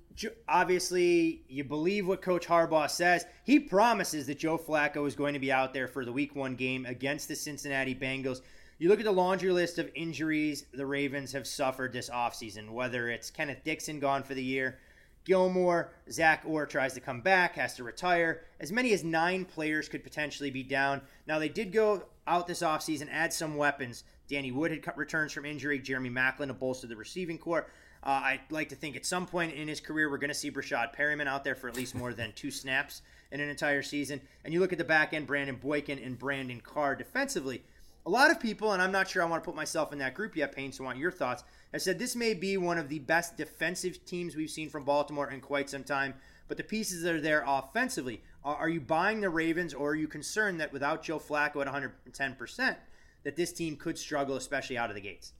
obviously, you believe what Coach Harbaugh says. He promises that Joe Flacco is going to be out there for the Week One game against the Cincinnati Bengals. You look at the laundry list of injuries the Ravens have suffered this offseason, whether it's Kenneth Dixon gone for the year, Gilmore, Zach Orr tries to come back, has to retire. As many as nine players could potentially be down. Now, they did go out this offseason, add some weapons. Danny Woodhead returns from injury, Jeremy Maclin to bolster the receiving corps. Uh, I'd like to think at some point in his career, we're going to see Breshad Perriman out there for at least more than two snaps in an entire season. And you look at the back end, Brandon Boykin and Brandon Carr defensively. A lot of people, and I'm not sure I want to put myself in that group yet, Payne, so I want your thoughts, have said this may be one of the best defensive teams we've seen from Baltimore in quite some time. But the pieces that are there offensively, are you buying the Ravens or are you concerned that without Joe Flacco at 110%, that this team could struggle, especially out of the gates?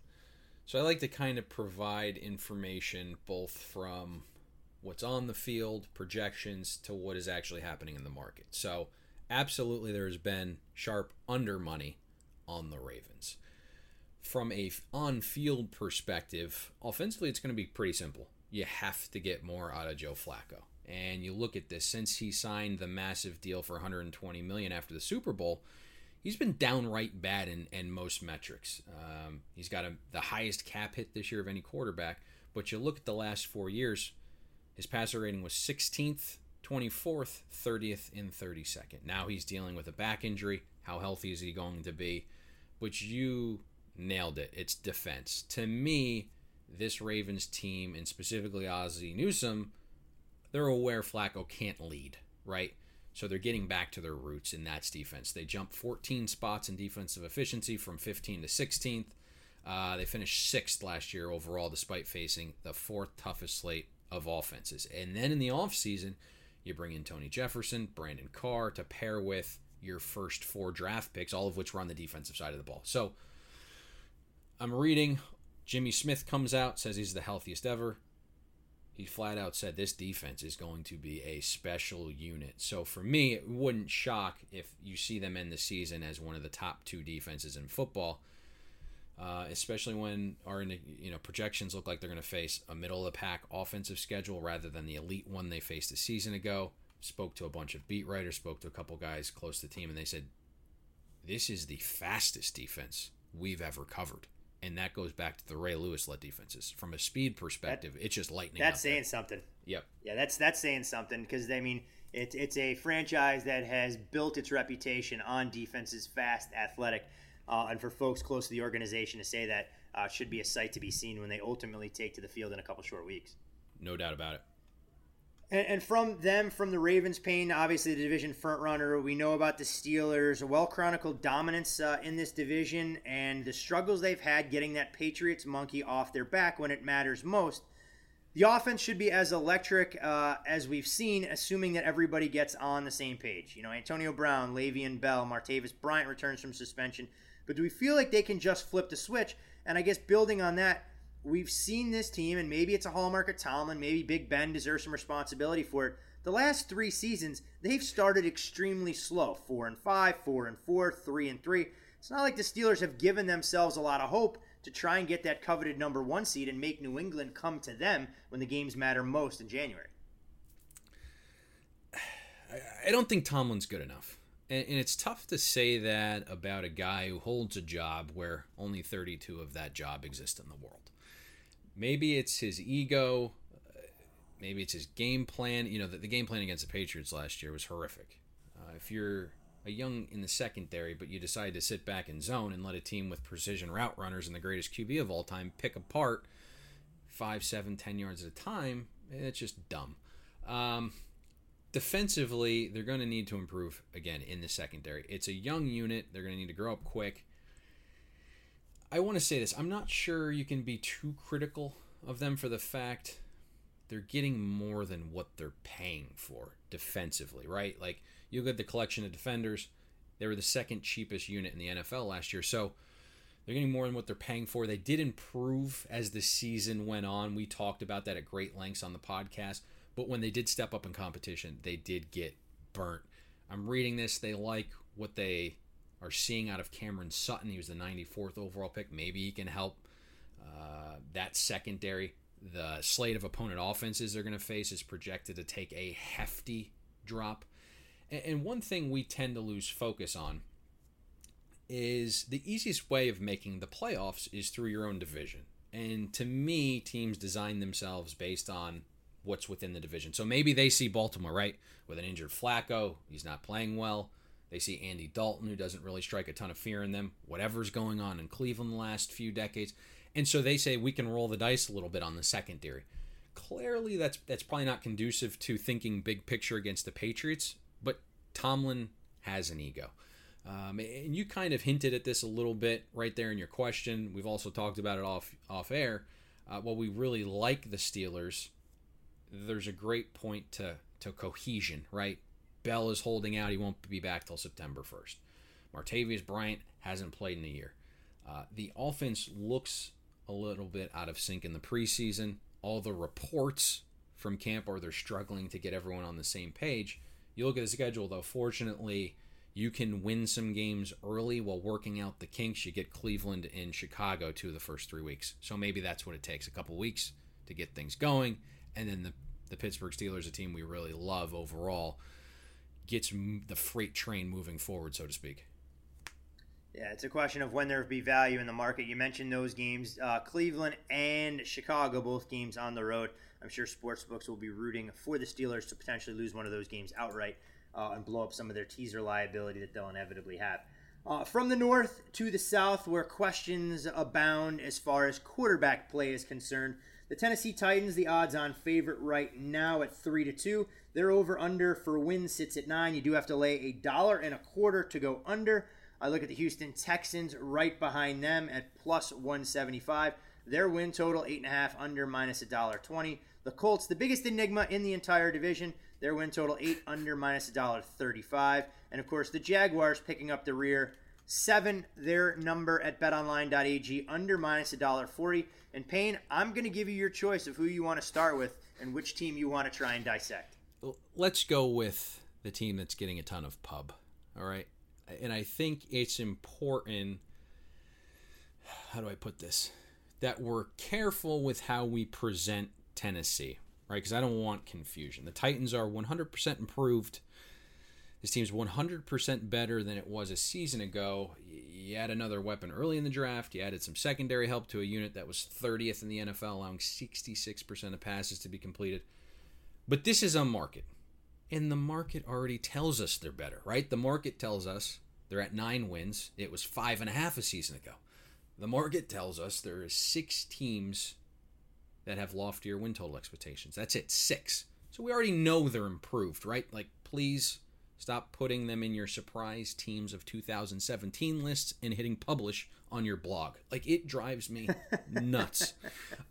So I like to kind of provide information both from what's on the field, projections, to what is actually happening in the market. So absolutely there has been sharp under money on the Ravens. From a on-field perspective, offensively it's going to be pretty simple. You have to get more out of Joe Flacco. And you look at this since he signed the massive deal for 120 million after the Super Bowl, he's been downright bad in, in most metrics. Um, he's got a, the highest cap hit this year of any quarterback. But you look at the last four years, his passer rating was 16th, 24th, 30th, and 32nd. Now he's dealing with a back injury. How healthy is he going to be? But you nailed it. It's defense. To me, this Ravens team, and specifically Ozzie Newsome, they're aware Flacco can't lead, right? So they're getting back to their roots, and that's defense. They jumped 14 spots in defensive efficiency from 15 to 16th. Uh, they finished sixth last year overall, despite facing the fourth toughest slate of offenses. And then in the offseason, you bring in Tony Jefferson, Brandon Carr to pair with your first four draft picks, all of which were on the defensive side of the ball. So I'm reading Jimmy Smith comes out, says he's the healthiest ever he flat out said this defense is going to be a special unit. So for me, it wouldn't shock if you see them end the season as one of the top two defenses in football. Uh, especially when our you know projections look like they're going to face a middle of the pack offensive schedule rather than the elite one they faced a season ago. Spoke to a bunch of beat writers, spoke to a couple guys close to the team, and they said this is the fastest defense we've ever covered and that goes back to the Ray Lewis led defenses. From a speed perspective, that, it's just lightning. That's saying there. something. Yep. Yeah, that's that's saying something because I mean it's it's a franchise that has built its reputation on defenses, fast, athletic, uh, and for folks close to the organization to say that uh, should be a sight to be seen when they ultimately take to the field in a couple short weeks. No doubt about it. And, and, from them, from the Ravens, Payne, obviously the division front runner. We know about the Steelers, a well chronicled dominance uh, in this division, and the struggles they've had getting that Patriots monkey off their back when it matters most. The offense should be as electric uh, as we've seen, assuming that everybody gets on the same page. You know, Antonio Brown, Le'Veon Bell, Martavis Bryant returns from suspension. But do we feel like they can just flip the switch? And I guess building on that, we've seen this team, and maybe it's a hallmark of Tomlin. Maybe Big Ben deserves some responsibility for it. The last three seasons, they've started extremely slow four and five, four and four, three and three. It's not like the Steelers have given themselves a lot of hope. to try and get that coveted number one seed and make New England come to them when the games matter most in January? I don't think Tomlin's good enough. And, it's tough to say that about a guy who holds a job where only 32 of that job exist in the world. Maybe it's his ego. Maybe it's his game plan. You know, the, the game plan against the Patriots last year was horrific. Uh, if you're a young in the secondary, but you decide to sit back in zone and let a team with precision route runners and the greatest QB of all time pick apart five, seven, ten yards at a time, it's just dumb. Um, defensively, they're going to need to improve again in the secondary. It's a young unit. They're going to need to grow up quick. I want to say this. I'm not sure you can be too critical of them for the fact they're getting more than what they're paying for defensively, right? Like you look at the collection of defenders, they were the second cheapest unit in the NFL last year. So they're getting more than what they're paying for. They did improve as the season went on. We talked about that at great lengths on the podcast. But when they did step up in competition, they did get burnt. I'm reading this. They like what they are seeing out of Cameron Sutton. He was the 94th overall pick. Maybe he can help uh, that secondary. The slate of opponent offenses they're going to face is projected to take a hefty drop. And one thing we tend to lose focus on is the easiest way of making the playoffs is through your own division. And to me, teams design themselves based on what's within the division. So maybe they see Baltimore, right, with an injured Flacco. He's not playing well. They see Andy Dalton, who doesn't really strike a ton of fear in them, whatever's going on in Cleveland the last few decades. And so they say we can roll the dice a little bit on the secondary. Clearly, that's that's probably not conducive to thinking big picture against the Patriots. But Tomlin has an ego, um, and you kind of hinted at this a little bit right there in your question. We've also talked about it off off air. Uh, while we really like the Steelers, there's a great point to to cohesion, right? Bell is holding out; he won't be back till September 1st. Martavis Bryant hasn't played in a year. Uh, the offense looks a little bit out of sync in the preseason. All the reports from camp are they're struggling to get everyone on the same page. You look at the schedule, though. Fortunately, you can win some games early while working out the kinks. You get Cleveland and Chicago two of the first three weeks, so maybe that's what it takes—a couple weeks to get things going, and then the the Pittsburgh Steelers, a team we really love overall, gets the freight train moving forward, so to speak. Yeah, it's a question of when there be value in the market. You mentioned those games, uh, Cleveland and Chicago, both games on the road. I'm sure sportsbooks will be rooting for the Steelers to potentially lose one of those games outright uh, and blow up some of their teaser liability that they'll inevitably have. Uh, from the north to the south, where questions abound as far as quarterback play is concerned, the Tennessee Titans, the odds-on favorite right now at three to two. Their over/under for win sits at nine. You do have to lay a dollar and a quarter to go under. I look at the Houston Texans right behind them at plus 175. Their win total eight and a half under minus a dollar twenty. The Colts, the biggest enigma in the entire division, their win total eight under minus a dollar thirty-five. And of course, the Jaguars picking up the rear seven. Their number at BetOnline.ag under minus a dollar forty. And Payne, I'm going to give you your choice of who you want to start with and which team you want to try and dissect. Let's go with the team that's getting a ton of pub. All right. And I think it's important. How do I put this? That we're careful with how we present Tennessee, right? Because I don't want confusion. The Titans are 100% improved. This team's 100% better than it was a season ago you add another weapon early in the draft. You added some secondary help to a unit that was 30th in the NFL, allowing 66% of passes to be completed. But this is a market. And the market already tells us they're better, right? The market tells us they're at nine wins. It was five and a half a season ago. The market tells us there are six teams that have loftier win total expectations. That's it, six. So we already know they're improved, right? Like, please Stop putting them in your surprise teams of 2017 lists and hitting publish on your blog. Like it drives me *laughs* nuts.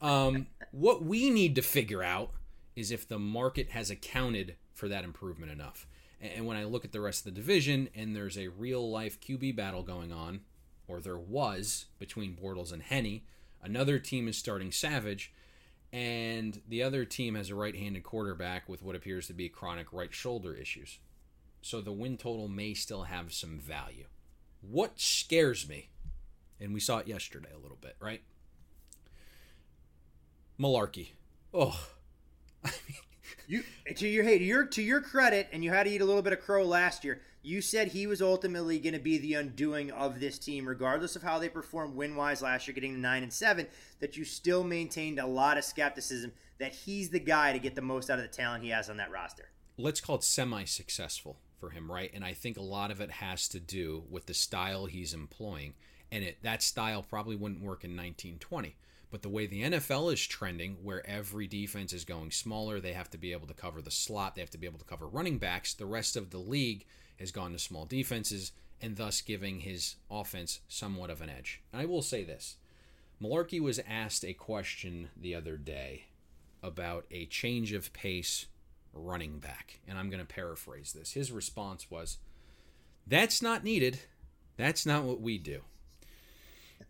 Um, what we need to figure out is if the market has accounted for that improvement enough. And when I look at the rest of the division and there's a real life QB battle going on, or there was between Bortles and Henne, another team is starting Savage, and the other team has a right handed quarterback with what appears to be chronic right shoulder issues so the win total may still have some value. What scares me and we saw it yesterday a little bit, right? Mularkey. Oh, *laughs* You to your hey to your to your credit, and you had to eat a little bit of crow last year. You said he was ultimately going to be the undoing of this team, regardless of how they performed win wise last year, getting nine and seven. That you still maintained a lot of skepticism that he's the guy to get the most out of the talent he has on that roster. let's call it semi-successful for him, right? And I think a lot of it has to do with the style he's employing, and it that style probably wouldn't work in 1920. But the way the NFL is trending, where every defense is going smaller, they have to be able to cover the slot, they have to be able to cover running backs. The rest of the league has gone to small defenses, and thus giving his offense somewhat of an edge. And I will say this Mularkey was asked a question the other day about a change of pace running back. And I'm going to paraphrase this. His response was, That's not needed. That's not what we do.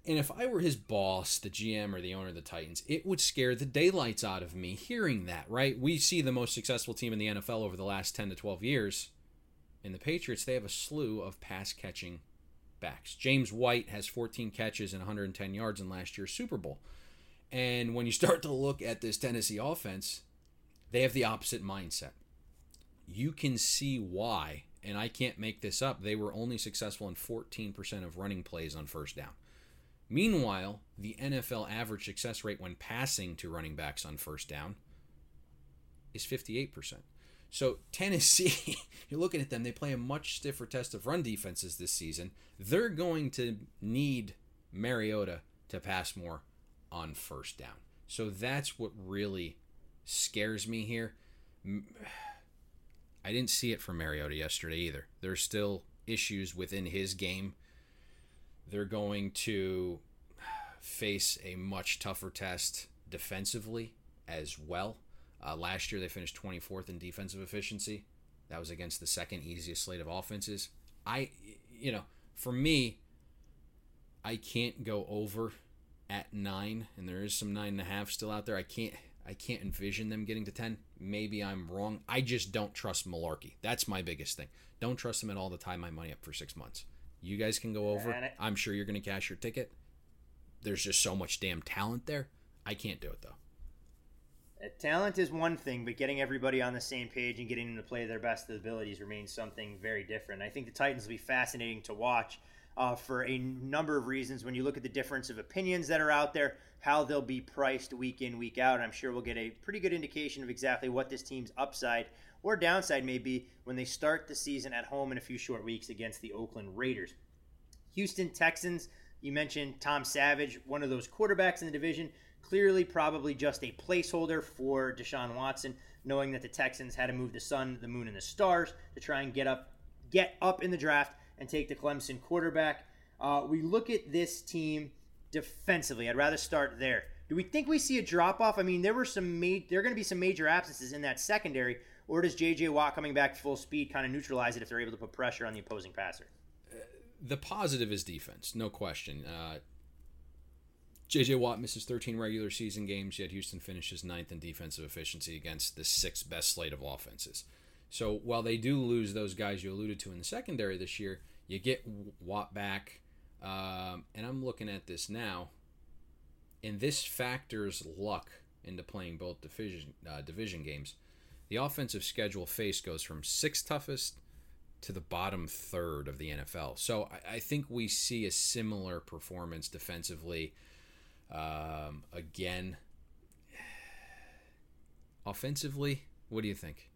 And if I were his boss, the GM or the owner of the Titans, it would scare the daylights out of me hearing that, right? We see the most successful team in the NFL over the last 10 to 12 years. In the Patriots, they have a slew of pass catching backs. James White has 14 catches and 110 yards in last year's Super Bowl. And when you *laughs* start to look at this Tennessee offense, they have the opposite mindset. You can see why, and I can't make this up, they were only successful in 14% of running plays on first down. Meanwhile, the NFL average success rate when passing to running backs on first down is 58%. So, Tennessee, *laughs* you're looking at them, they play a much stiffer test of run defenses this season. They're going to need Mariota to pass more on first down. So, that's what really scares me here. *sighs* I didn't see it from Mariota yesterday either. There's still issues within his game. They're going to face a much tougher test defensively as well. Uh, last year, they finished 24th in defensive efficiency. That was against the second easiest slate of offenses. I, you know, for me, I can't go over at nine, and there is some nine and a half still out there. I can't, I can't envision them getting to ten. Maybe I'm wrong. I just don't trust Mularkey. That's my biggest thing. Don't trust him at all to tie my money up for six months. You guys can go over. I'm sure you're going to cash your ticket. There's just so much damn talent there. I can't do it though. Uh, Talent is one thing, but getting everybody on the same page and getting them to play their best abilities remains something very different. I think the Titans will be fascinating to watch uh, for a number of reasons. When you look at the difference of opinions that are out there, how they'll be priced week in, week out, I'm sure we'll get a pretty good indication of exactly what this team's upside or downside may be when they start the season at home in a few short weeks against the Oakland Raiders. Houston Texans, you mentioned Tom Savage, one of those quarterbacks in the division, clearly probably just a placeholder for Deshaun Watson, knowing that the Texans had to move the sun, the moon, and the stars to try and get up get up in the draft and take the Clemson quarterback. Uh, we look at this team defensively. I'd rather start there. Do we think we see a drop off? I mean, there were some ma- there are going to be some major absences in that secondary, or does J.J. Watt coming back full speed kind of neutralize it if they're able to put pressure on the opposing passer? the positive is defense, no question. Uh, J.J. Watt misses 13 regular season games, yet Houston finishes ninth in defensive efficiency against the sixth best slate of offenses. So while they do lose those guys you alluded to in the secondary this year, you get Watt back. Um, and I'm looking at this now, and this factors luck into playing both division uh, division games. The offensive schedule face goes from sixth toughest to the bottom third of the NFL. So I, I think we see a similar performance defensively. Um, again, *sighs* offensively, what do you think?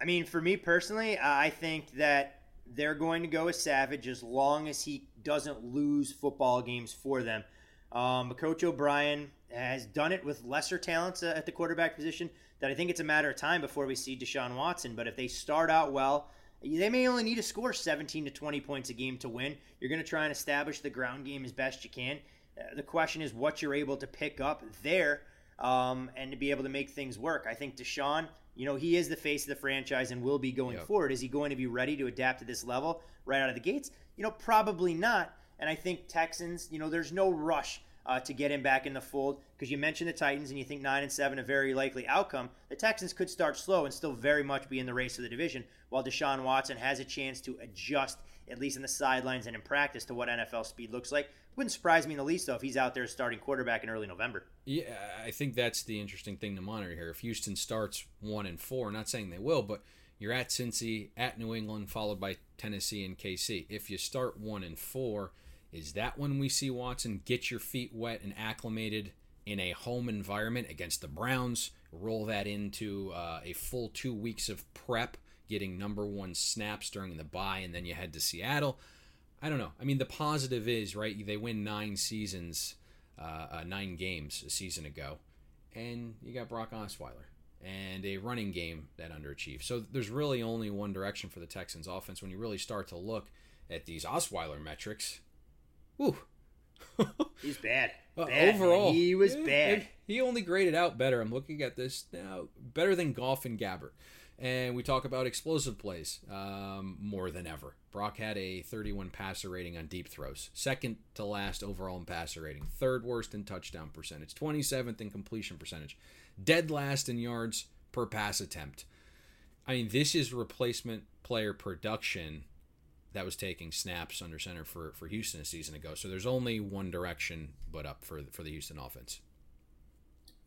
I mean, for me personally, I think that they're going to go with Savage as long as he doesn't lose football games for them. Um, Coach O'Brien has done it with lesser talents uh, at the quarterback position. That I think it's a matter of time before we see Deshaun Watson. But if they start out well, they may only need to score 17 to 20 points a game to win. You're going to try and establish the ground game as best you can. Uh, the question is what you're able to pick up there um, and to be able to make things work. I think Deshaun, you know, he is the face of the franchise and will be going Yep. forward. Is he going to be ready to adapt to this level right out of the gates? You know, probably not. And I think Texans, you know, there's no rush uh, to get him back in the fold because you mentioned the Titans and you think nine and seven a very likely outcome. The Texans could start slow and still very much be in the race for the division, while Deshaun Watson has a chance to adjust at least in the sidelines and in practice to what NFL speed looks like. Wouldn't surprise me in the least though if he's out there starting quarterback in early November. Yeah, I think that's the interesting thing to monitor here. If Houston starts one and four, not saying they will, but you're at Cincy, at New England, followed by Tennessee and KC. If you start one and four, is that when we see Watson get your feet wet and acclimated in a home environment against the Browns? Roll that into uh, a full two weeks of prep, getting number one snaps during the bye, and then you head to Seattle. I don't know. I mean, the positive is right. They win nine seasons, uh, uh, nine games a season ago, and you got Brock Osweiler and a running game that underachieved. So there's really only one direction for the Texans offense when you really start to look at these Osweiler metrics. Whew. *laughs* He's bad. Uh, bad overall, he was yeah, bad. He only graded out better. I'm looking at this now, better than Goff and Gabbert. And we talk about explosive plays um, more than ever. Brock had a 31 passer rating on deep throws, second to last overall in passer rating, third worst in touchdown percentage, 27th in completion percentage, dead last in yards per pass attempt. I mean, this is replacement player production that was taking snaps under center for, for Houston a season ago. So there's only one direction but up for for the Houston offense.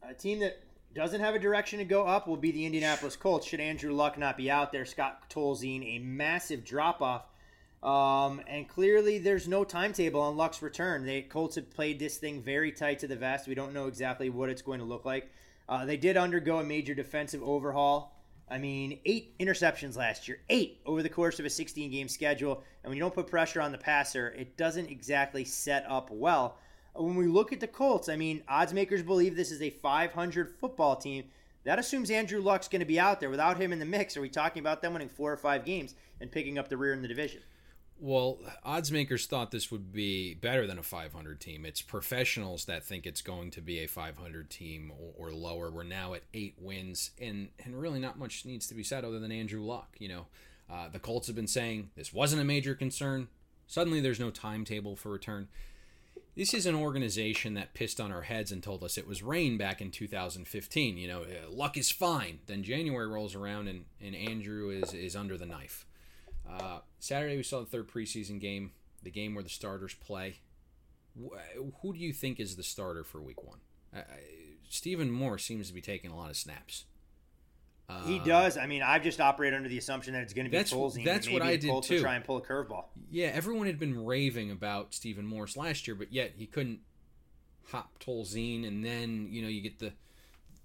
A team that doesn't have a direction to go up will be the Indianapolis Colts. Should Andrew Luck not be out there, Scott Tolzien a massive drop off. Um, and clearly, there's no timetable on Luck's return. The Colts have played this thing very tight to the vest. We don't know exactly what it's going to look like. Uh, they did undergo a major defensive overhaul. I mean, eight interceptions last year, eight over the course of a 16 game schedule. And when you don't put pressure on the passer, it doesn't exactly set up well. When we look at the Colts, I mean, odds makers believe this is a 500 football team. That assumes Andrew Luck's going to be out there. Without him in the mix, are we talking about them winning four or five games and picking up the rear in the division? Well, odds makers thought this would be better than a 500 team. It's professionals that think it's going to be a 500 team or, or, lower. We're now at eight wins, and and really not much needs to be said other than Andrew Luck. You know, uh, the Colts have been saying this wasn't a major concern. Suddenly, there's no timetable for return. This is an organization that pissed on our heads and told us it was rain back in 2015. You know, uh, Luck is fine. Then January rolls around and, and Andrew is, is under the knife. Uh, Saturday, we saw the third preseason game, the game where the starters play. Who do you think is the starter for week one? Uh, Stephen Moore seems to be taking a lot of snaps. Uh, he does. I mean, I've just operated under the assumption that it's going to be that's, Tolzien. That's what I did too. try and pull a curveball. Yeah, everyone had been raving about Stephen Morris last year, but yet he couldn't hop Tolzien, and then you know you get the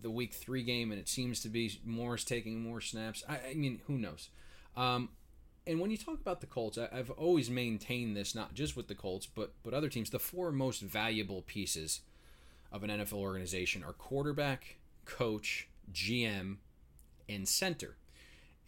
the week three game, and it seems to be Morris taking more snaps. I, I mean, who knows? Um, and when you talk about the Colts, I, have always maintained this, not just with the Colts, but but other teams. The four most valuable pieces of an NFL organization are quarterback, coach, GM, and center.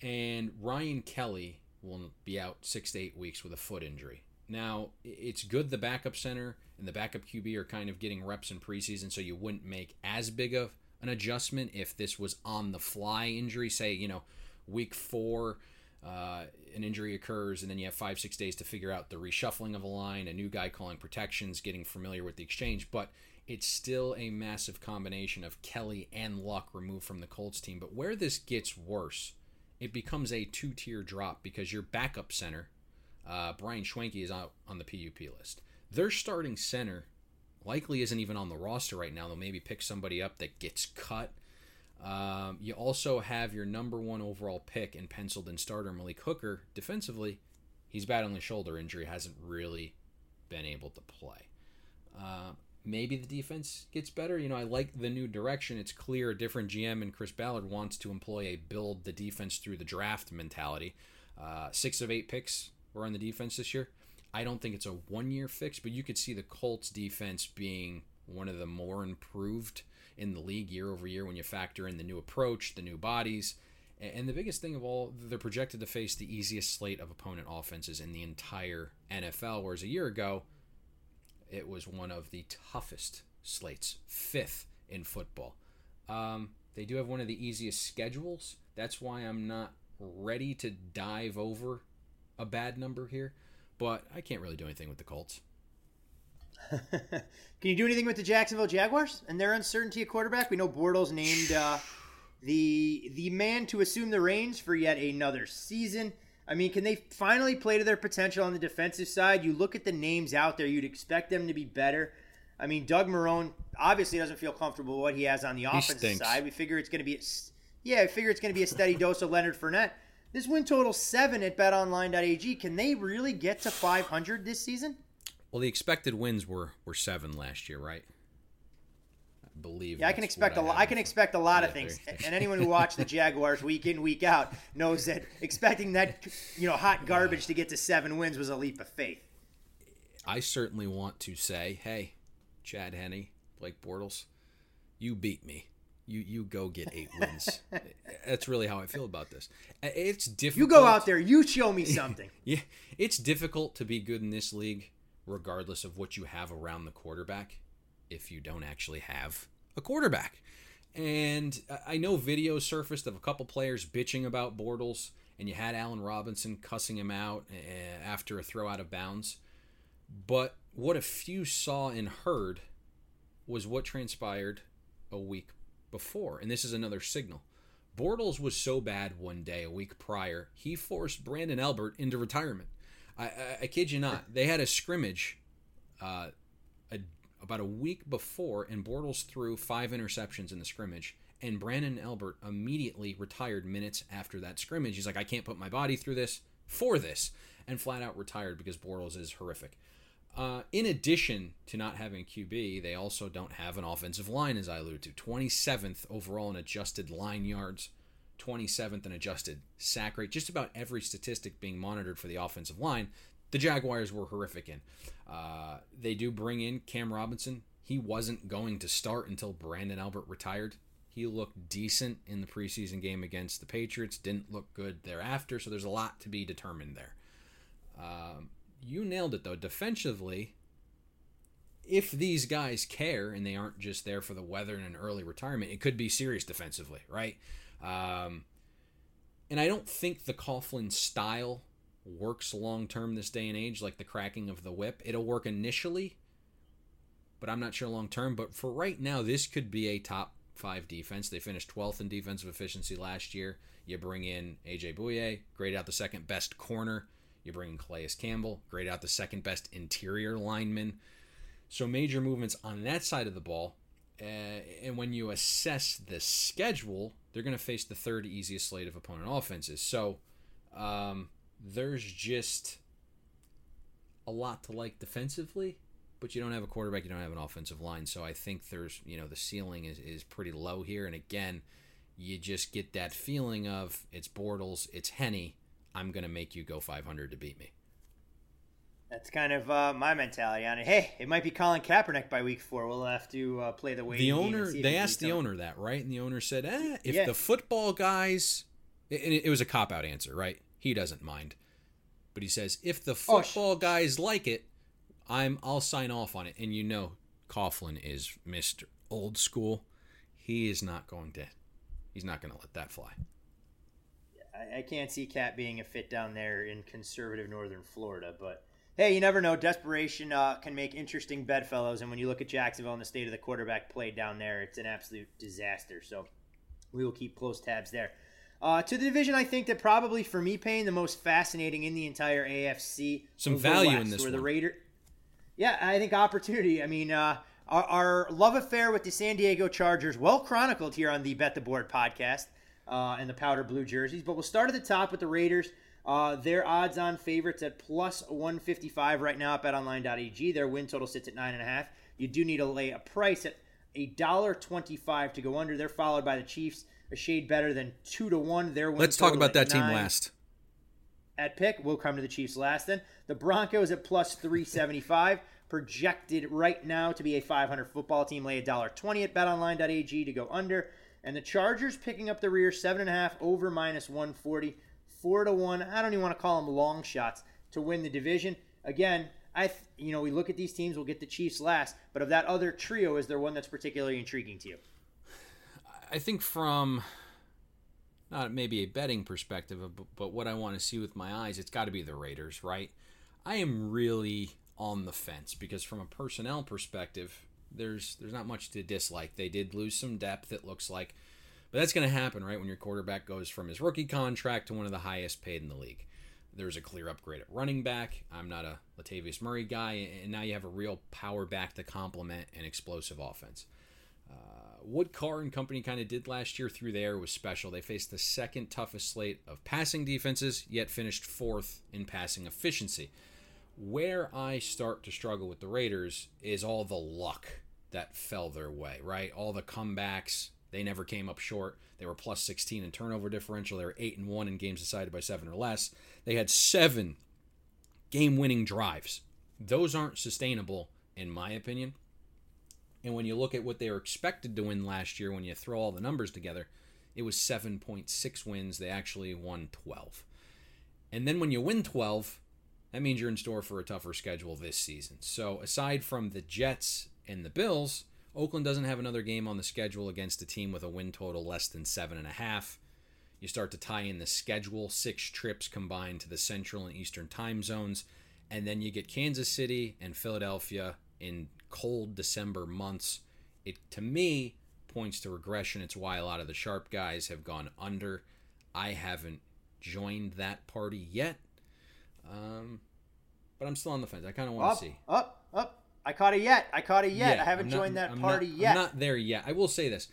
And Ryan Kelly will be out six to eight weeks with a foot injury. Now, it's good the backup center and the backup QB are kind of getting reps in preseason, so you wouldn't make as big of an adjustment if this was on the fly injury. Say, you know, week four, uh, an injury occurs, and then you have five, six days to figure out the reshuffling of a line, a new guy calling protections, getting familiar with the exchange. But it's still a massive combination of Kelly and Luck removed from the Colts team. But where this gets worse, it becomes a two tier drop because your backup center, uh, Brian Schwenke, is out on the PUP list. Their starting center likely isn't even on the roster right now. They'll maybe pick somebody up that gets cut. Um, you also have your number one overall pick and penciled in starter Malik Hooker. Defensively, he's battling a shoulder injury, hasn't really been able to play. Uh, maybe the defense gets better. You know, I like the new direction. It's clear a different GM and Chris Ballard wants to employ a build the defense through the draft mentality. Uh, six of eight picks were on the defense this year. I don't think it's a one year fix, but you could see the Colts defense being one of the more improved in the league year over year when you factor in the new approach, the new bodies. And the biggest thing of all, they're projected to face the easiest slate of opponent offenses in the entire NFL, whereas a year ago, it was one of the toughest slates, fifth in football. Um, they do have one of the easiest schedules. That's why I'm not ready to dive over a bad number here, but I can't really do anything with the Colts. *laughs* Can you do anything with the Jacksonville Jaguars and their uncertainty at quarterback? We know Bortles named uh, the the man to assume the reins for yet another season. I mean, can they finally play to their potential on the defensive side? You look at the names out there, you'd expect them to be better. I mean, Doug Marrone obviously doesn't feel comfortable with what he has on the offensive side. We figure it's going to be, a, yeah, I figure it's going to be a steady *laughs* dose of Leonard Fournette. This win total seven at BetOnline.ag. Can they really get to 500 this season? Well, the expected wins were were seven last year, right? Believe. Yeah, I can expect a lot. I can expect a lot of things, and anyone who watched the *laughs* Jaguars week in week out knows that expecting that you know hot garbage to get to seven wins was a leap of faith. I certainly want to say, hey, Chad Henne, Blake Bortles, you beat me. You you go get eight wins. *laughs* That's really how I feel about this. It's difficult. You go out there, you show me something. *laughs* Yeah, it's difficult to be good in this league, regardless of what you have around the quarterback, if you don't actually have a quarterback. And I- know videos surfaced of a couple players bitching about Bortles, and you had Allen Robinson cussing him out eh, after a throw out of bounds. But what a few saw and heard was what transpired a week before. And this is another signal. Bortles was so bad one day, a week prior, he forced Branden Albert into retirement. I, I, I kid you not. They had a scrimmage uh, a, about a week before, and Bortles threw five interceptions in the scrimmage. And Branden Albert immediately retired minutes after that scrimmage. He's like, I can't put my body through this for this, and flat out retired because Bortles is horrific. Uh, in addition to not having QB, they also don't have an offensive line, as I alluded to. 27th overall in adjusted line yards, 27th in adjusted sack rate. Just about every statistic being monitored for the offensive line, the Jaguars were horrific in. Uh, they do bring in Cam Robinson. He wasn't going to start until Branden Albert retired. He looked decent in the preseason game against the Patriots, didn't look good thereafter, so there's a lot to be determined there. Um, you nailed it though. Defensively, if these guys care and they aren't just there for the weather and an early retirement, it could be serious defensively, right? Um, and I don't think the Coughlin style works long term this day and age, like the cracking of the whip. It'll work initially, but I'm not sure long term. But for right now, this could be a top five defense. They finished 12th in defensive efficiency last year. You bring in AJ Bouye, grade out the second best corner. You bring in Calais Campbell, grade out the second best interior lineman. So major movements on that side of the ball. Uh, and when you assess the schedule, they're going to face the third easiest slate of opponent offenses. So um, there's just a lot to like defensively, but you don't have a quarterback, you don't have an offensive line. So I think there's, you know, the ceiling is, is pretty low here. And again, you just get that feeling of it's Bortles, it's Henne. I'm going to make you go 500 to beat me. That's kind of uh, my mentality on it. Hey, it might be Colin Kaepernick by week four. We'll have to uh, play the way the owner they asked the owner that right and the owner said eh, if Yeah. the football guys and it, it was a cop out answer right he doesn't mind but he says if the Oh, sh- football guys like it i'm i'll sign off on it and you know coughlin is mr old school he is not going to he's not going to let that fly I, I can't see Cat being a fit down there in conservative northern Florida, but hey, you never know. Desperation uh, can make interesting bedfellows, and when you look at Jacksonville and the state of the quarterback play down there, it's an absolute disaster. So we will keep close tabs there. Uh, to the division, I think that probably for me, Payne, the most fascinating in the entire AFC. Some the value in West, this where the one. Raider. Yeah, I think opportunity. I mean, uh, our, our love affair with the San Diego Chargers, well chronicled here on the Bet the Board podcast uh, and the powder blue jerseys. But we'll start at the top with the Raiders. Uh, their odds on favorites at plus 155 right now at betonline.ag. Their win total sits at 9.5. You do need to lay a price at $1.25 to go under. They're followed by the Chiefs, a shade better than 2 to 1. Their win let's talk about that team last at pick. We'll come to the Chiefs last then. The Broncos at plus 375, *laughs* projected right now to be a 500 football team. Lay $1.20 at betonline.ag to go under. And the Chargers picking up the rear, 7.5 over minus 140, 4 to 1. I don't even want to call them long shots to win the division. Again, I th- you know, we look at these teams, we'll get the Chiefs last, but of that other trio, is there one that's particularly intriguing to you? I think from not maybe a betting perspective, but, what I want to see with my eyes, it's got to be the Raiders, right? I am really on the fence because from a personnel perspective, there's there's not much to dislike. They did lose some depth, it looks like, but that's going to happen, right? When your quarterback goes from his rookie contract to one of the highest paid in the league. there's a clear upgrade at running back. I'm not a Latavius Murray guy, and now you have a real power back to complement an explosive offense. Uh, what Carr and company kind of did last year through there was special. They faced the second toughest slate of passing defenses, yet finished fourth in passing efficiency. Where I start to struggle with the Raiders is all the luck that fell their way, right? All the comebacks, they never came up short. They were plus 16 in turnover differential. They were 8 and 1 in games decided by 7 or less. They had 7 game-winning drives. Those aren't sustainable in my opinion. And when you look at what they were expected to win last year when you throw all the numbers together, it was 7.6 wins. They actually won 12. And then when you win 12, that means you're in store for a tougher schedule this season. So aside from the Jets and the Bills, Oakland doesn't have another game on the schedule against a team with a win total less than seven and a half. You start to tie in the schedule, six trips combined to the Central and Eastern time zones, and then you get Kansas City and Philadelphia in cold December months. It to me points to regression. It's why a lot of the sharp guys have gone under. I haven't joined that party yet, um, but I'm still on the fence. I kind of want to see. Up, up. I caught it yet. I caught it yet. Yeah, I haven't not- joined that I'm party not- yet. I'm not there yet. I will say this.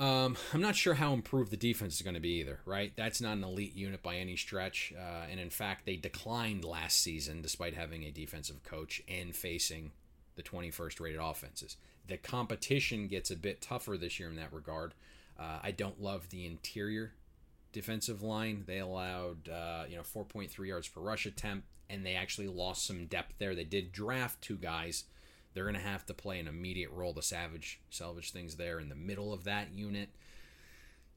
Um, I'm not sure how improved the defense is going to be either, right? That's not an elite unit by any stretch. Uh, and in fact, they declined last season despite having a defensive coach and facing the 21st rated offenses. The competition gets a bit tougher this year in that regard. Uh, I don't love the interior defensive line. They allowed uh, you know 4.3 yards per rush attempt, and they actually lost some depth there. They did draft two guys. They're going to have to play an immediate role to savage salvage things there in the middle of that unit.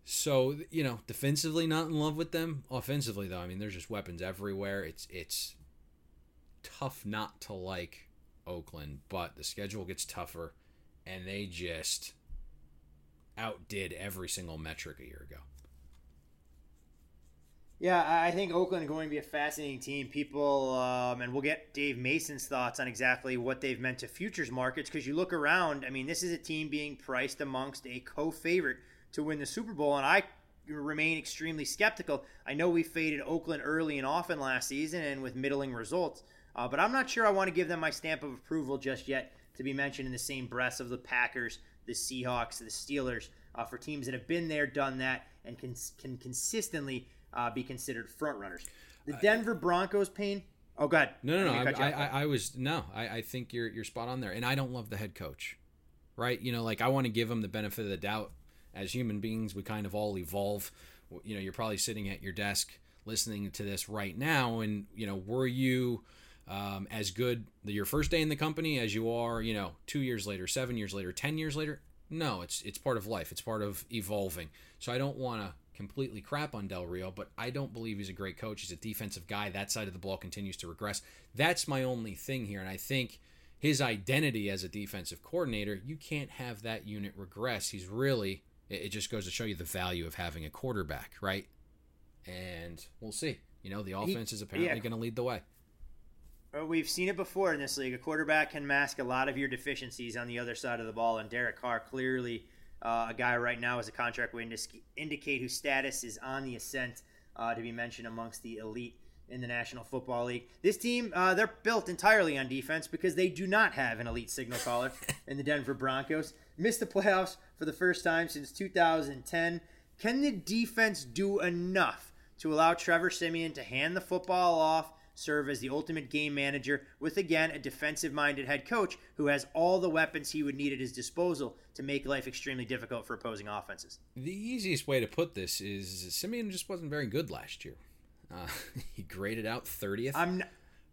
So you know, defensively not in love with them. Offensively though, I mean, there's just weapons everywhere. It's it's tough not to like Oakland, but the schedule gets tougher, and they just outdid every single metric a year ago. Yeah, I think Oakland going to be a fascinating team. People, um, and we'll get Dave Mason's thoughts on exactly what they've meant to futures markets because you look around. I mean, this is a team being priced amongst a co-favorite to win the Super Bowl, and I remain extremely skeptical. I know we faded Oakland early and often last season, and with middling results, uh, but I'm not sure I want to give them my stamp of approval just yet to be mentioned in the same breath of the Packers, the Seahawks, the Steelers, uh, for teams that have been there, done that, and can can consistently uh, be considered front runners. The Denver Broncos, Payne. Oh, God. No, no, no. I, I, I, I was no. I, I think you're you're spot on there, and I don't love the head coach, right? You know, like I want to give him the benefit of the doubt. As human beings, we kind of all evolve. You know, you're probably sitting at your desk listening to this right now, and you know, were you um, as good the, your first day in the company as you are, you know, two years later, seven years later, ten years later? No, it's it's part of life. It's part of evolving. So I don't want to completely crap on Del Rio, but I don't believe he's a great coach. He's a defensive guy. That side of the ball continues to regress. That's my only thing here, and I think his identity as a defensive coordinator, you can't have that unit regress. He's really it just goes to show you the value of having a quarterback, right? And we'll see. You know, the He- offense is apparently yeah. going to lead the way. We've seen it before in this league. A quarterback can mask a lot of your deficiencies on the other side of the ball, and Derek Carr clearly uh, a guy right now as a contract would indicate whose status is on the ascent uh, to be mentioned amongst the elite in the National Football League. This team, uh, they're built entirely on defense because they do not have an elite signal caller *laughs* in the Denver Broncos. Missed the playoffs for the first time since 2010. Can the defense do enough to allow Trevor Siemian to hand the football off? Serve as the ultimate game manager with again a defensive minded head coach who has all the weapons he would need at his disposal to make life extremely difficult for opposing offenses. The easiest way to put this is Siemian just wasn't very good last year. Uh, *laughs* he graded out 30th I'm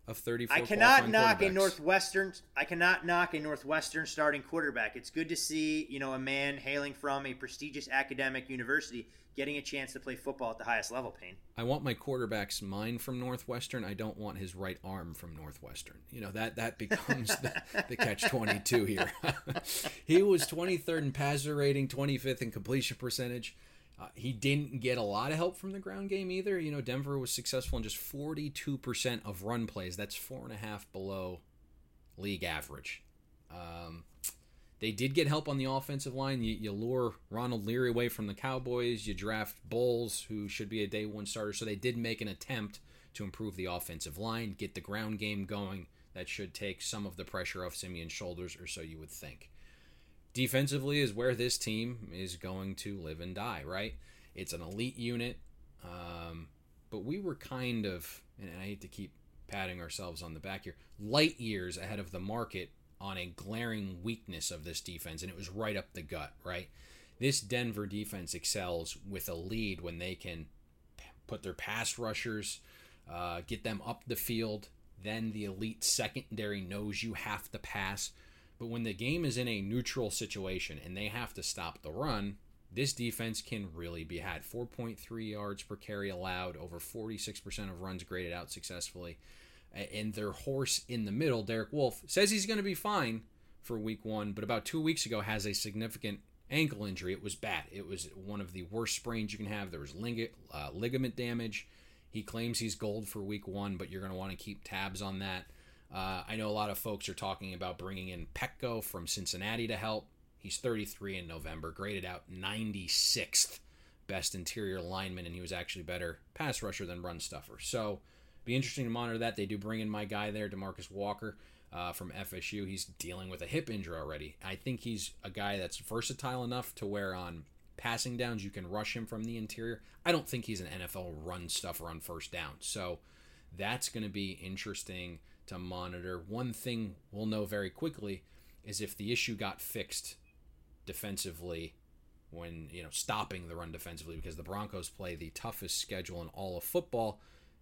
of 34. I cannot knock a. Northwestern. I cannot knock a Northwestern starting quarterback. It's good to see you know a man hailing from a prestigious academic university getting a chance to play football at the highest level. Payne. I want my quarterback's mind from Northwestern. I don't want his right arm from Northwestern. You know that that becomes the, the catch twenty two here. *laughs* he was twenty third in passer rating, twenty fifth in completion percentage. Uh, he didn't get a lot of help from the ground game either. You know, Denver was successful in just forty two percent of run plays. That's four and a half below league average. Um, they did get help on the offensive line. You, you lure Ronald Leary away from the Cowboys. You draft Bolles, who should be a day one starter. So they did make an attempt to improve the offensive line, get the ground game going. That should take some of the pressure off Siemian's shoulders, or so you would think. Defensively is where this team is going to live and die, right? It's an elite unit, um, but we were kind of, and I hate to keep patting ourselves on the back here, light years ahead of the market on a glaring weakness of this defense, and it was right up the gut, right? This Denver defense excels with a lead when they can put their pass rushers, uh, get them up the field. Then the elite secondary knows you have to pass. But when the game is in a neutral situation and they have to stop the run, this defense can really be had. 4.3 yards per carry allowed, over 46% of runs graded out successfully. And their horse in the middle, Derek Wolfe, says he's going to be fine for week one, but about two weeks ago has a significant ankle injury. It was bad. It was one of the worst sprains you can have. There was lig- uh, ligament damage. He claims he's gold for week one, but you're going to want to keep tabs on that. Uh, I know a lot of folks are talking about bringing in Peko from Cincinnati to help. He's 33 in November, graded out 96th best interior lineman, and he was actually better pass rusher than run stuffer. So, be interesting to monitor that. They do bring in my guy there, DeMarcus Walker uh, from FSU. He's dealing with a hip injury already. I think he's a guy that's versatile enough to where on passing downs you can rush him from the interior. I don't think he's an NFL run stuffer on first down. So, that's going to be interesting to monitor. One thing we'll know very quickly is if the issue got fixed defensively when, you know, stopping the run defensively because the Broncos play the toughest schedule in all of football.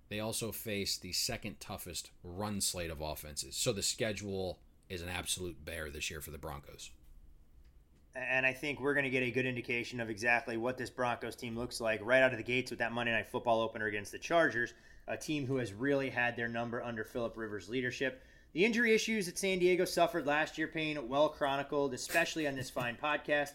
They also face the second toughest run slate of offenses. So the schedule is an absolute bear this year for the Broncos. And I think we're going to get a good indication of exactly what this Broncos team looks like right out of the gates with that Monday Night Football opener against the Chargers, a team who has really had their number under Philip Rivers' leadership. The injury issues that San Diego suffered last year, Payne, well chronicled, especially on this fine podcast.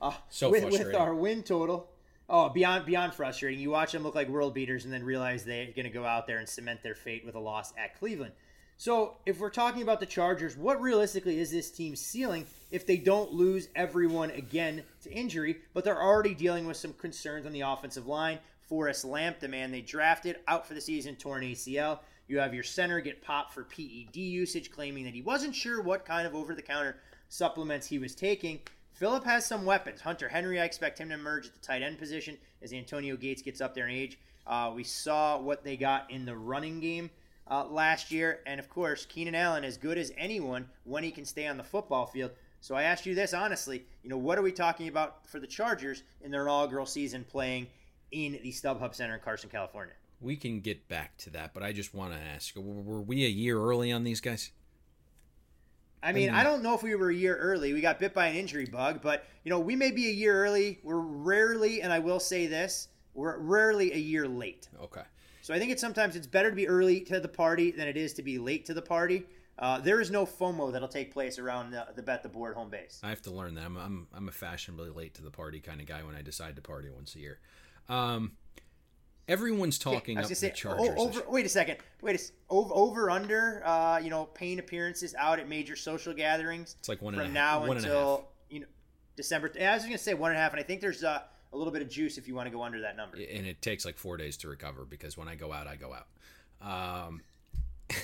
Uh, so with, with our win total, oh, beyond beyond frustrating. You watch them look like world beaters, and then realize they're going to go out there and cement their fate with a loss at Cleveland. So, if we're talking about the Chargers, what realistically is this team's ceiling if they don't lose everyone again to injury, but they're already dealing with some concerns on the offensive line? Forrest Lamp, the man they drafted, out for the season, torn ACL. You have your center get popped for PED usage, claiming that he wasn't sure what kind of over the counter supplements he was taking. Philip has some weapons. Hunter Henry, I expect him to emerge at the tight end position as Antonio Gates gets up there in age. Uh, we saw what they got in the running game uh, last year. And of course, Keenan Allen, as good as anyone when he can stay on the football field. So I asked you this honestly, you know, what are we talking about for the Chargers in their inaugural season playing in the StubHub Center in Carson, California? We can get back to that, but I just want to ask: Were we a year early on these guys? I mean, I don't know if we were a year early. We got bit by an injury bug, but you know, we may be a year early. We're rarely, and I will say this, we're rarely a year late. Okay. So I think it's sometimes it's better to be early to the party than it is to be late to the party. Uh, there is no FOMO that'll take place around the, the bet the board home base. I have to learn that. I'm, I'm I'm a fashionably late to the party kind of guy when I decide to party once a year. Um, everyone's talking okay, up say, the Chargers. Oh, over, wait a second. Wait a over, over under. Uh, you know, Payne appearances out at major social gatherings. It's like one from and now until you know December. I was going to say one and a half, and I think there's uh, a little bit of juice if you want to go under that number. And it takes like four days to recover because when I go out, I go out. Um, *laughs*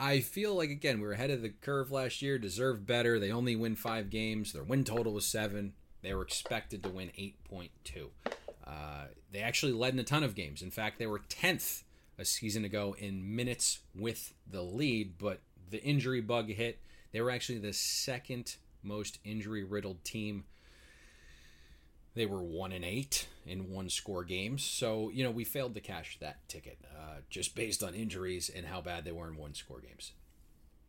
I feel like again we were ahead of the curve last year. Deserved better. They only win five games. Their win total was seven. They were expected to win eight point two. Uh, they actually led in a ton of games. In fact, they were tenth a season ago in minutes with the lead, but the injury bug hit. They were actually the second most injury riddled team they were one and eight in one score games. So, you know, we failed to cash that ticket uh, just based on injuries and how bad they were in one score games.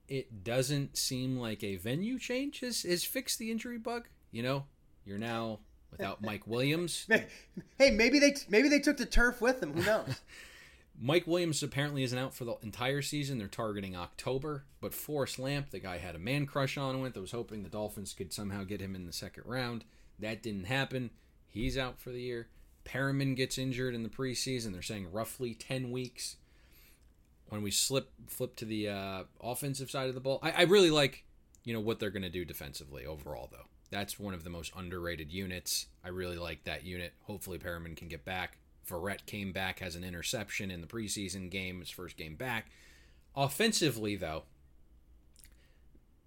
It doesn't seem like a venue change has, has fixed the injury bug. You know, you're now without Mike Williams. *laughs* Hey, maybe they maybe they took the turf with them. Who knows? *laughs* Mike Williams apparently isn't out for the entire season. They're targeting October. But Forrest Lamp, the guy had a man crush on with, I was hoping the Dolphins could somehow get him in the second round. That didn't happen. He's out for the year. Perryman gets injured in the preseason. They're saying roughly 10 weeks. When we slip flip to the uh, offensive side of the ball, I, I really like you know what they're going to do defensively overall though. That's one of the most underrated units. I really like that unit. Hopefully Perryman can get back Verrett came back, has an interception in the preseason game, his first game back. Offensively, though,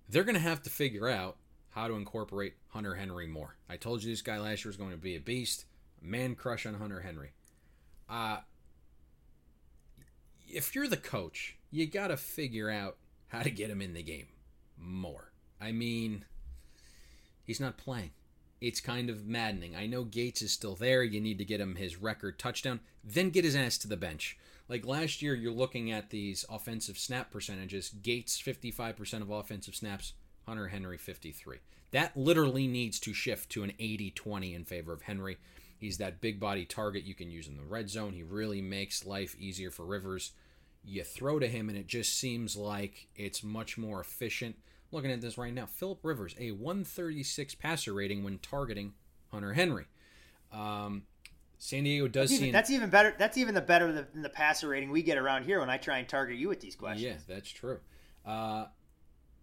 they're going to have to figure out how to incorporate Hunter Henry more. I told you this guy last year was going to be a beast. Man crush on Hunter Henry. Uh, if you're the coach, you got to figure out how to get him in the game more. I mean, he's not playing. It's kind of maddening. I know Gates is still there. You need to get him his record touchdown, then get his ass to the bench. Like last year, you're looking at these offensive snap percentages. Gates 55% of offensive snaps, Hunter Henry 53. That literally needs to shift to an 80-20 in favor of Henry. He's that big body target you can use in the red zone. He really makes life easier for Rivers. You throw to him, and it just seems like it's much more efficient. Looking at this right now, Philip Rivers, a 136 passer rating when targeting Hunter Henry. Um, San Diego does that's even, that's even better. That's even the better than the passer rating we get around here when I try and target you with these questions. Yeah, that's true. Uh,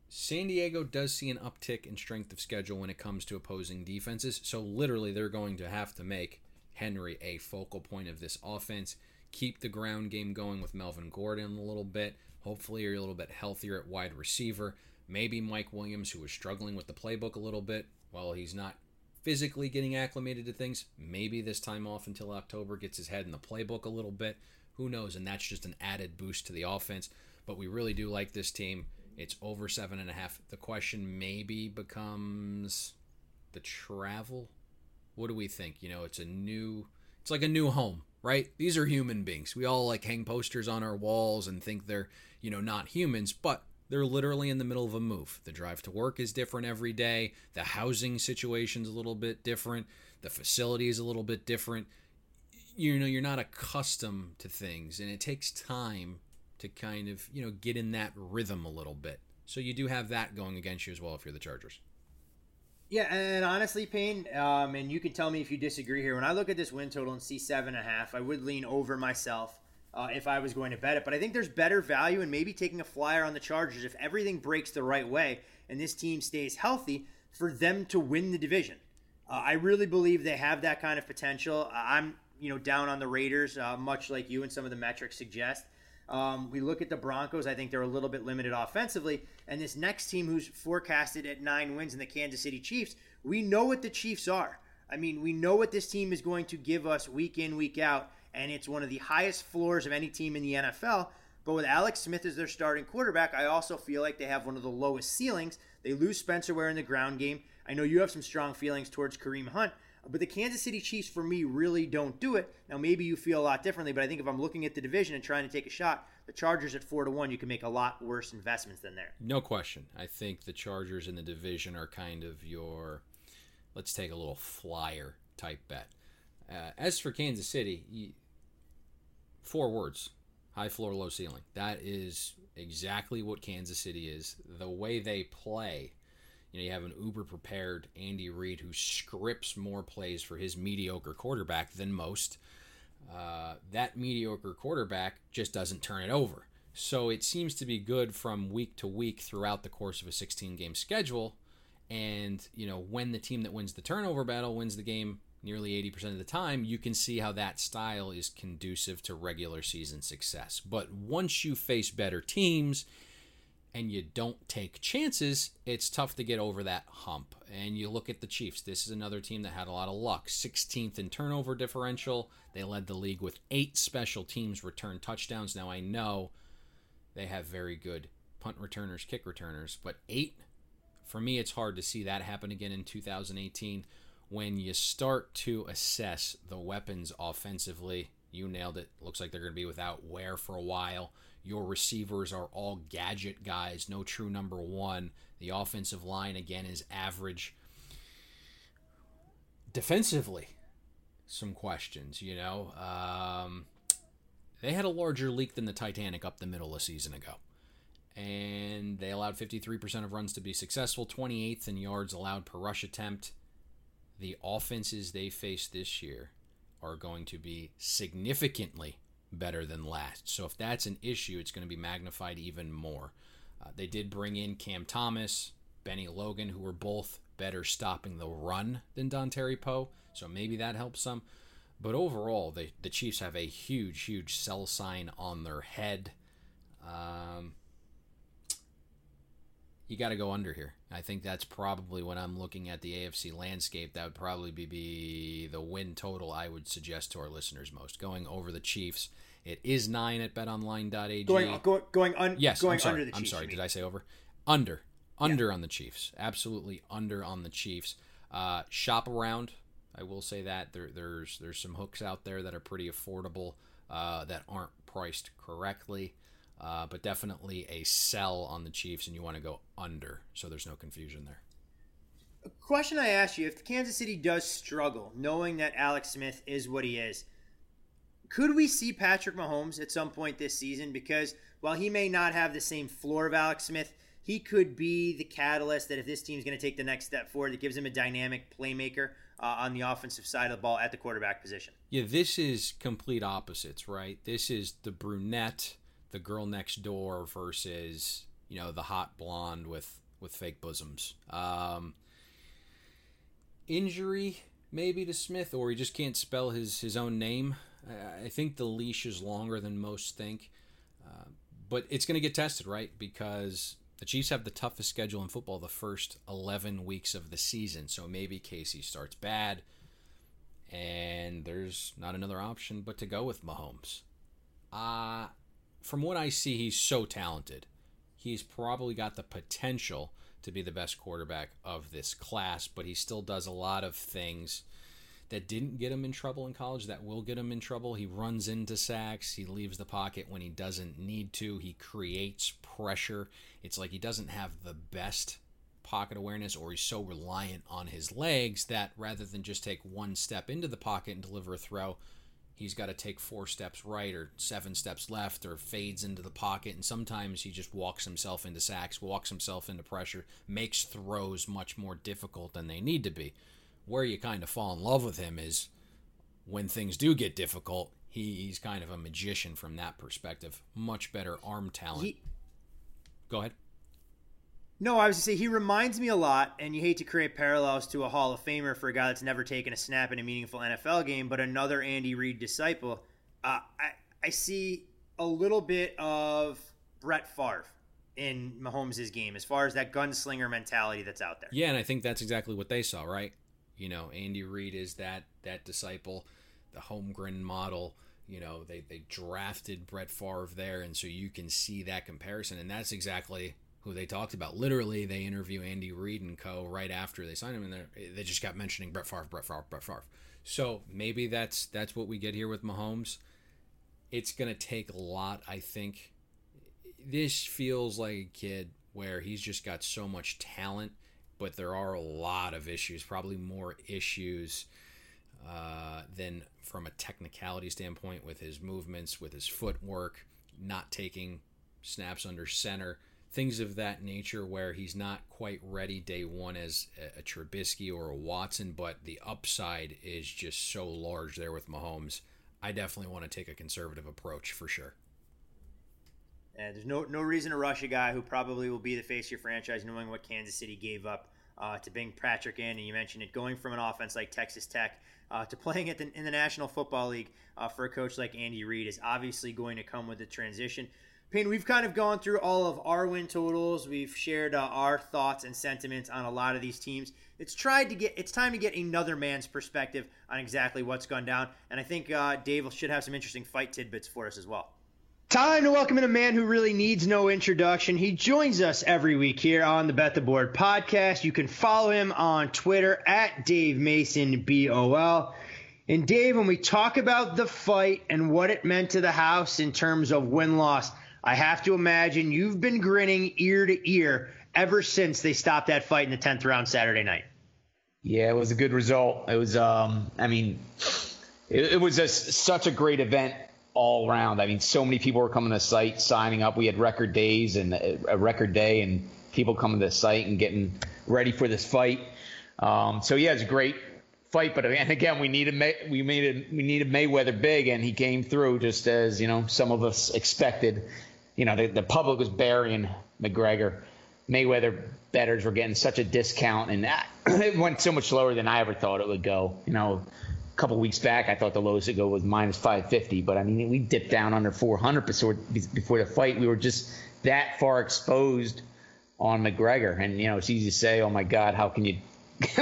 San Diego does see an uptick in strength of schedule when it comes to opposing defenses. So literally, they're going to have to make Henry a focal point of this offense. Keep the ground game going with Melvin Gordon a little bit. Hopefully, you're a little bit healthier at wide receiver. Maybe Mike Williams, who was struggling with the playbook a little bit, while he's not physically getting acclimated to things. Maybe this time off until October gets his head in the playbook a little bit. Who knows? And that's just an added boost to the offense. But we really do like this team. It's over seven and a half. The question maybe becomes the travel. What do we think? You know, it's a new, it's like a new home, right? These are human beings. We all like hang posters on our walls and think they're, you know, not humans, but they're literally in the middle of a move. The drive to work is different every day. The housing situation's a little bit different. The facility is a little bit different. You know, you're not accustomed to things, and it takes time to kind of, you know, get in that rhythm a little bit. So you do have that going against you as well if you're the Chargers. Yeah, and honestly, Payne, um, and you can tell me if you disagree here. When I look at this win total and see seven and a half, I would lean over myself uh, if I was going to bet it. But I think there's better value in maybe taking a flyer on the Chargers if everything breaks the right way and this team stays healthy for them to win the division. Uh, I really believe they have that kind of potential. I'm, you know, down on the Raiders, uh, much like you and some of the metrics suggest. Um, we look at the Broncos. I think they're a little bit limited offensively. And this next team, who's forecasted at nine wins in the Kansas City Chiefs, we know what the Chiefs are. I mean, we know what this team is going to give us week in, week out. And it's one of the highest floors of any team in the NFL. But with Alex Smith as their starting quarterback, I also feel like they have one of the lowest ceilings. They lose Spencer Ware in the ground game. I know you have some strong feelings towards Kareem Hunt, but the Kansas City Chiefs, for me, really don't do it. Now, maybe you feel a lot differently, but I think if I'm looking at the division and trying to take a shot, the Chargers at four to one, you can make a lot worse investments than there. No question. I think the Chargers in the division are kind of your, let's take a little flyer type bet. Uh, as for Kansas City, four words high floor, low ceiling. That is exactly what Kansas City is. The way they play you know, you have an uber prepared Andy Reid who scripts more plays for his mediocre quarterback than most. Uh, that mediocre quarterback just doesn't turn it over. So it seems to be good from week to week throughout the course of a 16 game schedule. And, you know, when the team that wins the turnover battle wins the game nearly 80% of the time, you can see how that style is conducive to regular season success. But once you face better teams and you don't take chances, it's tough to get over that hump. And you look at the Chiefs. This is another team that had a lot of luck. 16th in turnover differential. They led the league with eight special teams return touchdowns. Now, I know they have very good punt returners, kick returners, but eight, for me, it's hard to see that happen again in 2018. When you start to assess the weapons offensively, you nailed it. Looks like they're going to be without Ware for a while. Your receivers are all gadget guys, no true number one. The offensive line, again, is average. Defensively, some questions, you know. Um, they had a larger leak than the Titanic up the middle a season ago. And they allowed 53% of runs to be successful, 28th in yards allowed per rush attempt. The offenses they face this year are going to be significantly better than last. So if that's an issue, it's going to be magnified even more. Uh, they did bring in Cam Thomas, Bennie Logan, who were both better stopping the run than Dontari Poe. So maybe that helps some. But overall, they, the Chiefs have a huge, huge sell sign on their head. Um, you got to go under here. I think that's probably when I'm looking at the AFC landscape. That would probably be, the win total I would suggest to our listeners most. Going over the Chiefs. It is nine at betonline.ag. Going going going, un, yes, going I'm sorry. under the Chiefs. I'm sorry. Did I say over? Under. Under yeah. on the Chiefs. Absolutely under on the Chiefs. Uh, shop around. I will say that there, there's there's some hooks out there that are pretty affordable uh, that aren't priced correctly. Uh, but definitely a sell on the Chiefs, and you want to go under, so there's no confusion there. A question I ask you: If Kansas City does struggle, knowing that Alex Smith is what he is, could we see Patrick Mahomes at some point this season? Because while he may not have the same floor of Alex Smith, he could be the catalyst that if this team's going to take the next step forward, that gives him a dynamic playmaker uh, on the offensive side of the ball at the quarterback position. Yeah, this is complete opposites, right? This is the brunette the girl next door versus you know the hot blonde with with fake bosoms. Um, injury maybe to Smith, or he just can't spell his his own name. I, think the leash is longer than most think, uh, but it's going to get tested, right? Because the Chiefs have the toughest schedule in football the first 11 weeks of the season. So maybe Casey starts bad, and there's not another option but to go with Mahomes. Uh, from what I see, he's so talented. He's probably got the potential to be the best quarterback of this class, but he still does a lot of things that didn't get him in trouble in college that will get him in trouble. He runs into sacks, he leaves the pocket when he doesn't need to, he creates pressure. It's like he doesn't have the best pocket awareness or he's so reliant on his legs that rather than just take one step into the pocket and deliver a throw, he's got to take four steps right or seven steps left or fades into the pocket. And sometimes he just walks himself into sacks, walks himself into pressure, makes throws much more difficult than they need to be. Where you kind of fall in love with him is when things do get difficult, he, he's kind of a magician from that perspective. Much better arm talent. He, Go ahead. No, I was to say he reminds me a lot, and you hate to create parallels to a Hall of Famer for a guy that's never taken a snap in a meaningful NFL game, but another Andy Reid disciple. Uh, I I see a little bit of Brett Favre in Mahomes' game as far as that gunslinger mentality that's out there. Yeah, and I think that's exactly what they saw, right? You know, Andy Reid is that that disciple, the Holmgren model. You know, they they drafted Brett Favre there, and so you can see that comparison, and that's exactly who they talked about. Literally, they interview Andy Reid and co. right after they signed him, and they just kept mentioning Brett Favre, Brett Favre, Brett Favre. So maybe that's that's what we get here with Mahomes. It's gonna take a lot, I think. This feels like a kid where he's just got so much talent, but there are a lot of issues, probably more issues uh, than from a technicality standpoint with his movements, with his footwork, not taking snaps under center things of that nature where he's not quite ready day one as a, Trubisky or a Watson, but the upside is just so large there with Mahomes. I definitely want to take a conservative approach for sure. And there's no no reason to rush a guy who probably will be the face of your franchise, knowing what Kansas City gave up uh, to bring Patrick in. And you mentioned it, going from an offense like Texas Tech uh, to playing it in the National Football League uh, for a coach like Andy Reid is obviously going to come with a transition. Payne, we've kind of gone through all of our win totals. We've shared uh, our thoughts and sentiments on a lot of these teams. It's tried to get. It's time to get another man's perspective on exactly what's gone down, and I think uh, Dave should have some interesting fight tidbits for us as well. Time to welcome in a man who really needs no introduction. He joins us every week here on the Bet the Board podcast. You can follow him on Twitter at Dave Mason BOL. And Dave, when we talk about the fight and what it meant to the house in terms of win loss, I have to imagine you've been grinning ear to ear ever since they stopped that fight in the 10th round Saturday night. Yeah, it was a good result. It was, um, I mean, it, it was such a great event all around. I mean, so many people were coming to the site, signing up. We had record days and a record day, and people coming to the site and getting ready for this fight. Um, so yeah, it's a great fight. But and again, we needed we made we needed Mayweather big, and he came through just as you know some of us expected you know, the, the public was burying McGregor. Mayweather betters were getting such a discount, and that, *clears throat* it went so much lower than I ever thought it would go. You know, a couple weeks back, I thought the lowest to go was minus 550, but I mean, we dipped down under 400 before, before the fight. We were just that far exposed on McGregor. And, you know, it's easy to say, oh my God, how can you *laughs*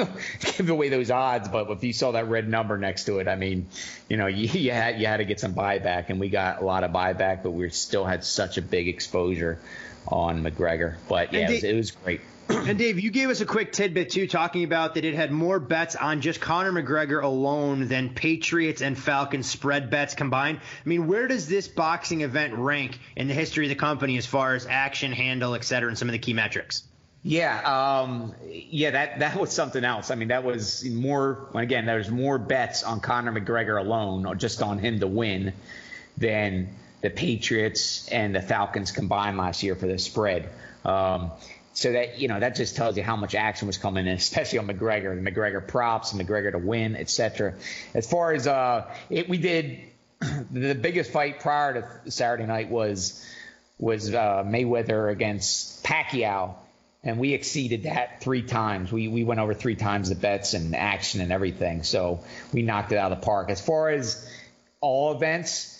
give away those odds? But if you saw that red number next to it, I mean, you know, you, *laughs* you, had, you had to get some buyback, and we got a lot of buyback, but we still had such a big exposure on McGregor. But yeah, it was, it was great. *clears throat* And Dave, you gave us a quick tidbit too, talking about that it had more bets on just Conor McGregor alone than Patriots and Falcons spread bets combined. I mean, where does this boxing event rank in the history of the company as far as action, handle, et cetera, and some of the key metrics? Yeah, um, yeah, that that was something else. I mean, that was more. Again, there's more bets on Conor McGregor alone, or just on him to win, than the Patriots and the Falcons combined last year for the spread. Um, so that you know that just tells you how much action was coming in, especially on McGregor, the McGregor props, and McGregor to win, etc. As far as uh, it, we did *clears throat* the biggest fight prior to Saturday night was was uh, Mayweather against Pacquiao, and we exceeded that three times. We we went over three times the bets and action and everything, so we knocked it out of the park. As far as all events,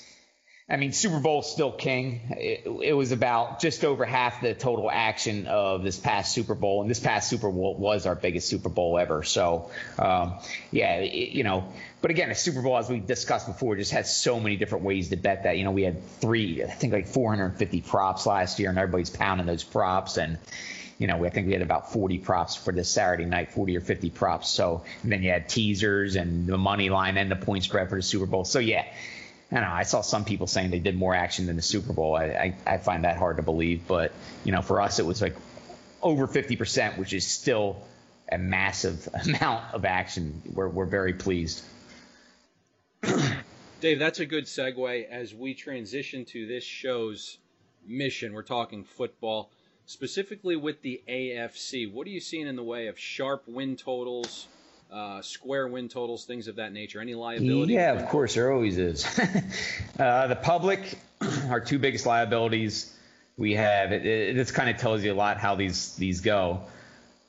I mean, Super Bowl still king. It, it, was about just over half the total action of this past Super Bowl, and this past Super Bowl was our biggest Super Bowl ever. So, um, yeah, it, you know, but again, a Super Bowl, as we discussed before, just has so many different ways to bet that. You know, we had three, I think like 450 props last year, and everybody's pounding those props, and you know, I think we had about 40 props for this Saturday night, 40 or 50 props. So, and then you had teasers and the money line and the point spread for the Super Bowl. So, yeah, I know. I saw some people saying they did more action than the Super Bowl. I, I, I find that hard to believe, but you know, for us, it was like over 50%, which is still a massive *laughs* amount of action. We're, we're very pleased. *clears throat* Dave, that's a good segue as we transition to this show's mission. We're talking football, specifically with the AFC. What are you seeing in the way of sharp win totals, uh, square win totals, things of that nature? Any liability? Yeah, of course, there always is. *laughs* uh, the public, *clears throat* our two biggest liabilities. We have it, it, this kind of tells you a lot how these these go.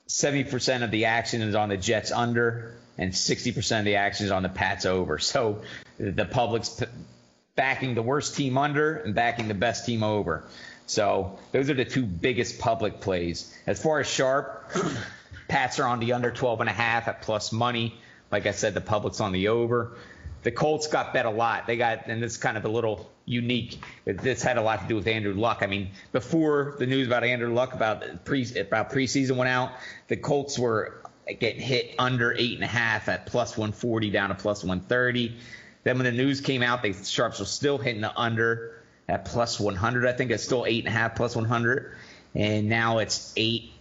Seventy percent of the action is on the Jets under, and sixty percent of the action is on the Pats over. So the public's p- backing the worst team under and backing the best team over. So those are the two biggest public plays. As far as sharp, *clears throat* Pats are on the under 12 and a half at plus money. Like I said, the public's on the over. The Colts got bet a lot. They got, and this is kind of a little unique. This had a lot to do with Andrew Luck. I mean, before the news about Andrew Luck about pre about preseason went out, the Colts were getting hit under eight and a half at plus 140 down to plus 130. Then when the news came out, they sharps were still hitting the under at plus 100. I think it's still eight and a half plus 100, and now it's eight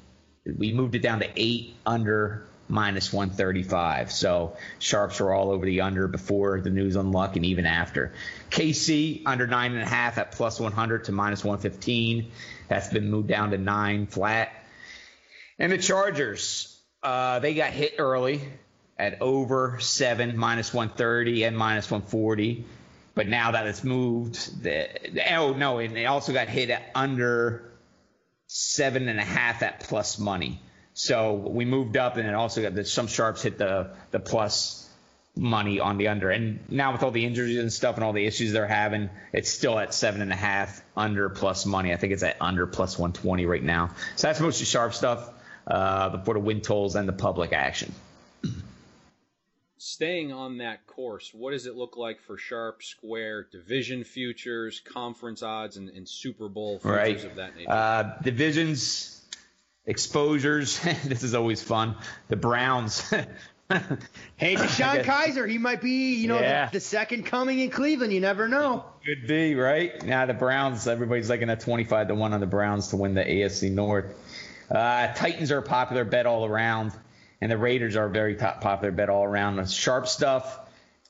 we moved it down to eight under minus 135. So sharps were all over the under before the news on luck and even after. KC under nine and a half at plus 100 to minus 115. That's been moved down to nine flat. And the Chargers, uh, they got hit early at over seven, minus 130 and minus 140. But now that it's moved, the, oh no, and they also got hit under seven and a half at plus money. So we moved up, and it also got the, some sharps hit the the plus money on the under. And now with all the injuries and stuff and all the issues they're having, it's still at seven and a half under plus money. I think it's at under plus 120 right now. So that's mostly sharp stuff uh, for the win totals and the public action staying on that course, what does it look like for Sharp, Square, division futures, conference odds, and, and Super Bowl futures right. of that nature? Uh, divisions, exposures. *laughs* this is always fun. The Browns. *laughs* hey, DeShone Kizer, he might be, you know, yeah. the, the, second coming in Cleveland. You never know. Could be, right? Now the Browns, everybody's looking at 25 to 1 on the Browns to win the AFC North. Uh, Titans are a popular bet all around and the Raiders are a very top popular bet all around. Sharp stuff.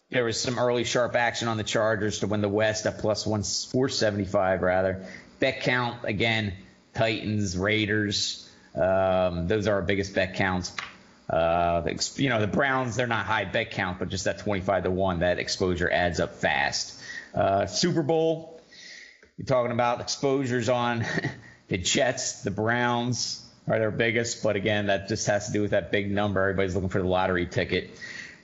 There was some early sharp action on the Chargers to win the West at plus one four seventy five rather. Bet count again. Titans, Raiders. Um, those are our biggest bet counts. Uh, you know the Browns, they're not high bet count, but just that twenty five to one, that exposure adds up fast. Uh, Super Bowl, you're talking about exposures on *laughs* the Jets, the Browns, are their biggest, but again, that just has to do with that big number. Everybody's looking for the lottery ticket.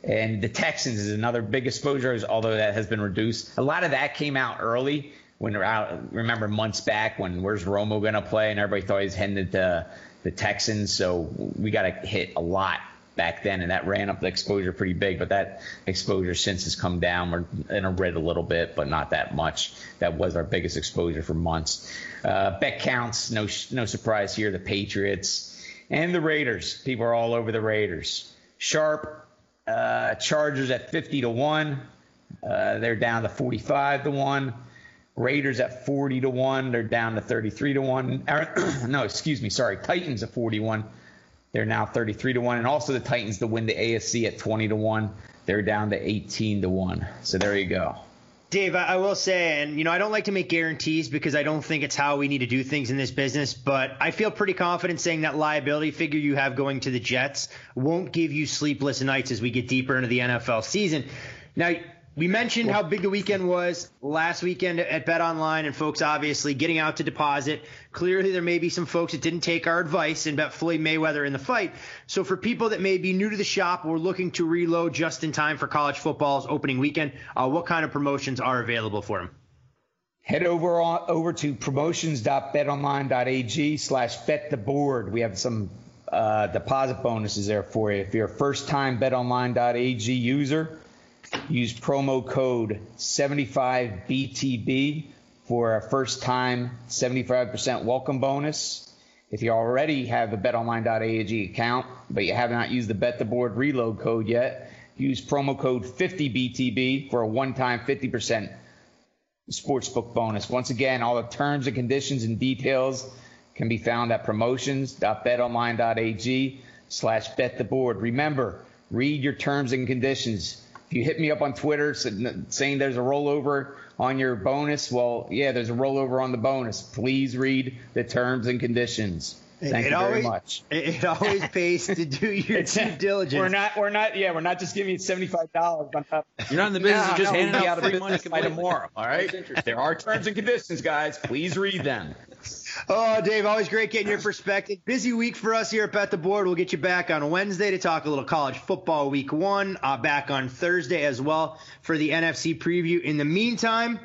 And the Texans is another big exposure, although that has been reduced. A lot of that came out early when we're out. Remember months back when where's Romo going to play, and everybody thought he was headed to the Texans. So we got to hit a lot back then, and that ran up the exposure pretty big. But that exposure since has come down. We're in a red a little bit, but not that much. That was our biggest exposure for months. Uh, bet counts, no no surprise here. The Patriots and the Raiders. People are all over the Raiders. Sharp uh, Chargers at 50 to 1. Uh, they're down to 45 to 1. Raiders at 40 to 1. They're down to 33 to 1. *clears throat* no, excuse me. Sorry. Titans at 41. They're now 33 to 1. And also the Titans to win the AFC at 20 to 1. They're down to 18 to 1. So there you go. Dave, I will say, and you know, I don't like to make guarantees because I don't think it's how we need to do things in this business, but I feel pretty confident saying that liability figure you have going to the Jets won't give you sleepless nights as we get deeper into the NFL season. Now, we mentioned how big the weekend was last weekend at Bet Online, and folks obviously getting out to deposit. Clearly, there may be some folks that didn't take our advice and bet Floyd Mayweather in the fight. So, for people that may be new to the shop or looking to reload just in time for college football's opening weekend, uh, what kind of promotions are available for them? Head over on, over to promotions.betonline.ag slash bet the board. We have some uh, deposit bonuses there for you. If you're a first time betonline.ag user, Use promo code 75BTB for a first time 75% welcome bonus. If you already have a betonline.ag account, but you have not used the Bet the Board reload code yet, use promo code 50BTB for a one time 50% sportsbook bonus. Once again, all the terms and conditions and details can be found at promotions.betonline.ag slash bet the board. Remember, read your terms and conditions if you hit me up on Twitter saying there's a rollover on your bonus, well, yeah, there's a rollover on the bonus. Please read the terms and conditions. Thank it you always, very much. *laughs* It always pays to do your due diligence. We're not, we're not, yeah, we're not just giving you seventy five dollars on top. You're not in the business no, of just no, handing out free money by tomorrow. All right, there are terms and conditions, guys. Please read them. Oh, Dave, always great getting your perspective. Busy week for us here at Bet the Board. We'll get you back on Wednesday to talk a little college football week one. Uh, back on Thursday as well for the NFC preview. In the meantime,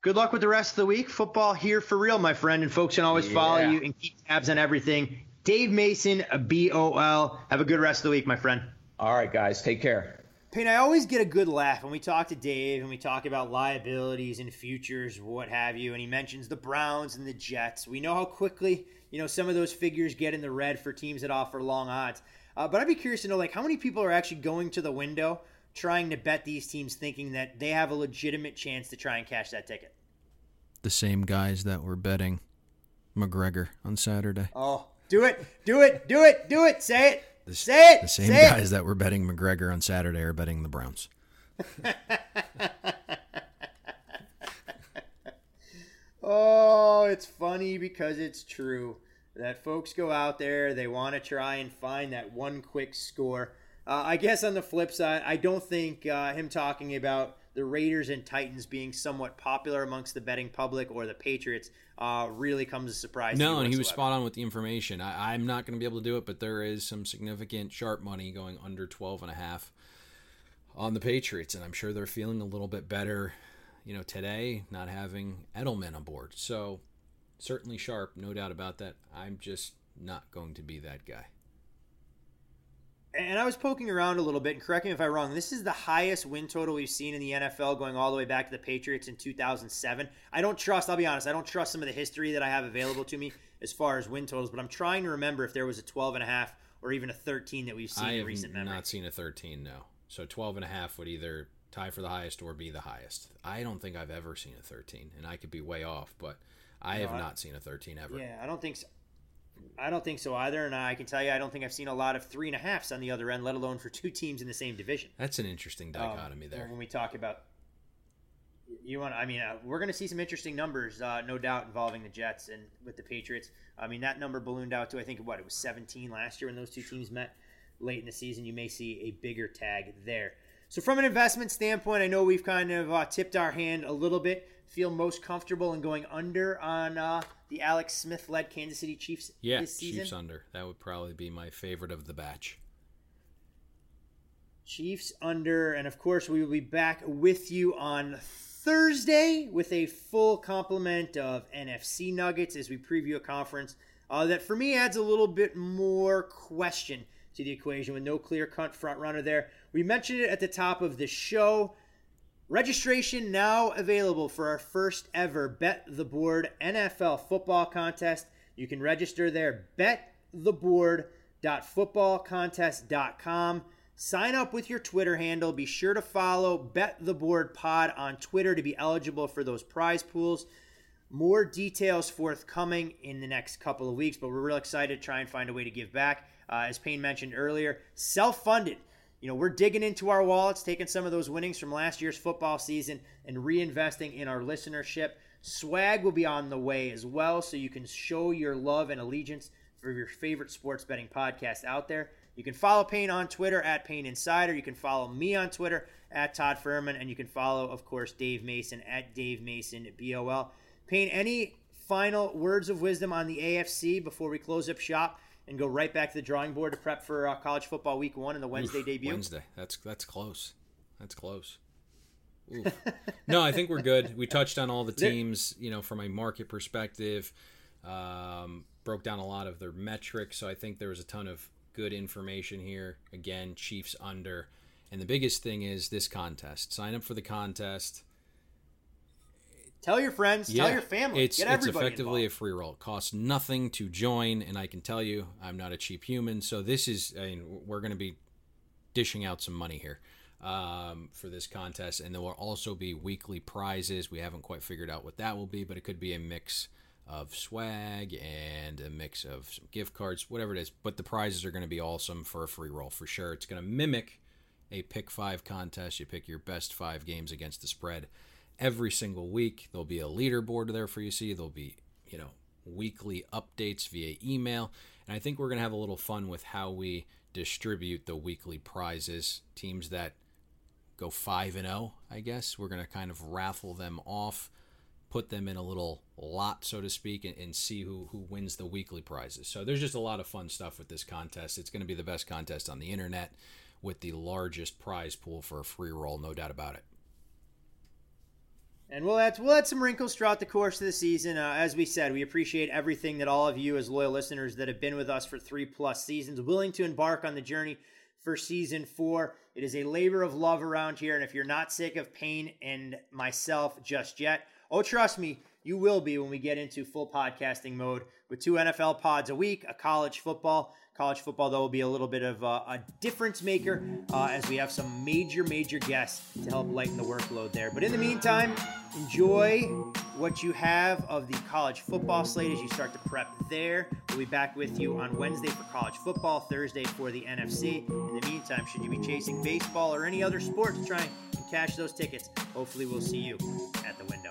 good luck with the rest of the week. Football here for real, my friend. And folks can always yeah. follow you and keep tabs on everything. Dave Mason, B O L. Have a good rest of the week, my friend. All right, guys. Take care. Payne, I always get a good laugh when we talk to Dave and we talk about liabilities and futures, what have you, and he mentions the Browns and the Jets. We know how quickly, you know, some of those figures get in the red for teams that offer long odds. Uh, but I'd be curious to know, like, how many people are actually going to the window trying to bet these teams thinking that they have a legitimate chance to try and cash that ticket? The same guys that were betting McGregor on Saturday. Oh, do it, do it, do it, do it, say it. The, say it. The same say guys it. that were betting McGregor on Saturday are betting the Browns. *laughs* oh, it's funny because it's true that folks go out there, they want to try and find that one quick score. Uh, I guess on the flip side, I don't think uh, him talking about the Raiders and Titans being somewhat popular amongst the betting public or the Patriots uh, really comes as a surprise. No, and he was spot on with the information. I, am not going to be able to do it, but there is some significant sharp money going under 12 and a half on the Patriots, and I'm sure they're feeling a little bit better, you know, today not having Edelman on board. So certainly sharp, no doubt about that. I'm just not going to be that guy and I was poking around a little bit, and correct me if I'm wrong. This is the highest win total we've seen in the NFL, going all the way back to the Patriots in 2007. I don't trust. I'll be honest. I don't trust some of the history that I have available to me as far as win totals. But I'm trying to remember if there was a 12 and a half or even a 13 that we've seen I in recent memory. Not seen a 13, no. So 12 and a half would either tie for the highest or be the highest. I don't think I've ever seen a 13, and I could be way off, but I no, have I, not seen a 13 ever. Yeah, I don't think so. I don't think so either, and I can tell you, I don't think I've seen a lot of three and a halfs on the other end, let alone for two *laughs* teams in the same division. That's an interesting um, dichotomy um, there. When we talk about you want, I mean, uh, we're going to see some interesting numbers, uh, no doubt, involving the Jets and with the Patriots. I mean, that number ballooned out to I think what it was 17 last year when those two teams met late in the season. You may see a bigger tag there. So, from an investment standpoint, I know we've kind of uh, tipped our hand a little bit. Feel most comfortable in going under on uh, the Alex Smith led Kansas City Chiefs yeah, this season? Chiefs under. That would probably be my favorite of the batch. Chiefs under. And of course, we will be back with you on Thursday with a full complement of NFC nuggets as we preview a conference uh, that for me adds a little bit more question to the equation with no clear cut front runner there. We mentioned it at the top of the show. Registration now available for our first ever Bet the Board NFL football contest. You can register there, bettheboard.footballcontest.com. Sign up with your Twitter handle. Be sure to follow Bet the Board Pod on Twitter to be eligible for those prize pools. More details forthcoming in the next couple of weeks, but we're real excited to try and find a way to give back. Uh, as Payne mentioned earlier, self funded. You know, we're digging into our wallets, taking some of those winnings from last year's football season and reinvesting in our listenership. Swag will be on the way as well, so you can show your love and allegiance for your favorite sports betting podcast out there. You can follow Payne on Twitter at Payne Insider. You can follow me on Twitter at Todd Fuhrman. and you can follow, of course, Dave Mason at Dave Mason BOL. Payne, any final words of wisdom on the AFC before we close up shop and go right back to the drawing board to prep for uh, college football week one and the Wednesday Oof, debut? Wednesday. That's that's close. That's close. no, I think we're good. We touched on all the *laughs* teams, you know, from a market perspective. Um, broke down a lot of their metrics, so I think there was a ton of good information here. Again, Chiefs under. And the biggest thing is this contest. Sign up for the contest. Tell your friends, Yeah, tell your family, It's get it's effectively involved. a free roll. It costs nothing to join, and I can tell you, I'm not a cheap human. So this is, I mean, we're going to be dishing out some money here um, for this contest, and there will also be weekly prizes. We haven't quite figured out what that will be, but it could be a mix of swag and a mix of some gift cards, whatever it is. But the prizes are going to be awesome for a free roll for sure. It's going to mimic a pick five contest. You pick your best five games against the spread every single week. There'll be a leaderboard there for you to see. There'll be, you know, weekly updates via email. And I think we're going to have a little fun with how we distribute the weekly prizes. Teams that go 5 and 0, I guess, we're going to kind of raffle them off, put them in a little lot, so to speak, and, and see who, who wins the weekly prizes. So there's just a lot of fun stuff with this contest. It's going to be the best contest on the internet with the largest prize pool for a free roll, no doubt about it. And we'll add, we'll add some wrinkles throughout the course of the season. Uh, as we said, we appreciate everything that all of you, as loyal listeners that have been with us for three plus seasons, willing to embark on the journey for season four. It is a labor of love around here. And if you're not sick of Payne and myself just yet, oh, trust me, you will be when we get into full podcasting mode with two NFL pods a week, a college football. College football, though, will be a little bit of a, a difference maker uh, as we have some major, major guests to help lighten the workload there. But in the meantime, enjoy what you have of the college football slate as you start to prep there. We'll be back with you on Wednesday for college football, Thursday for the NFC. In the meantime, should you be chasing baseball or any other sport to try and cash those tickets, hopefully we'll see you at the window.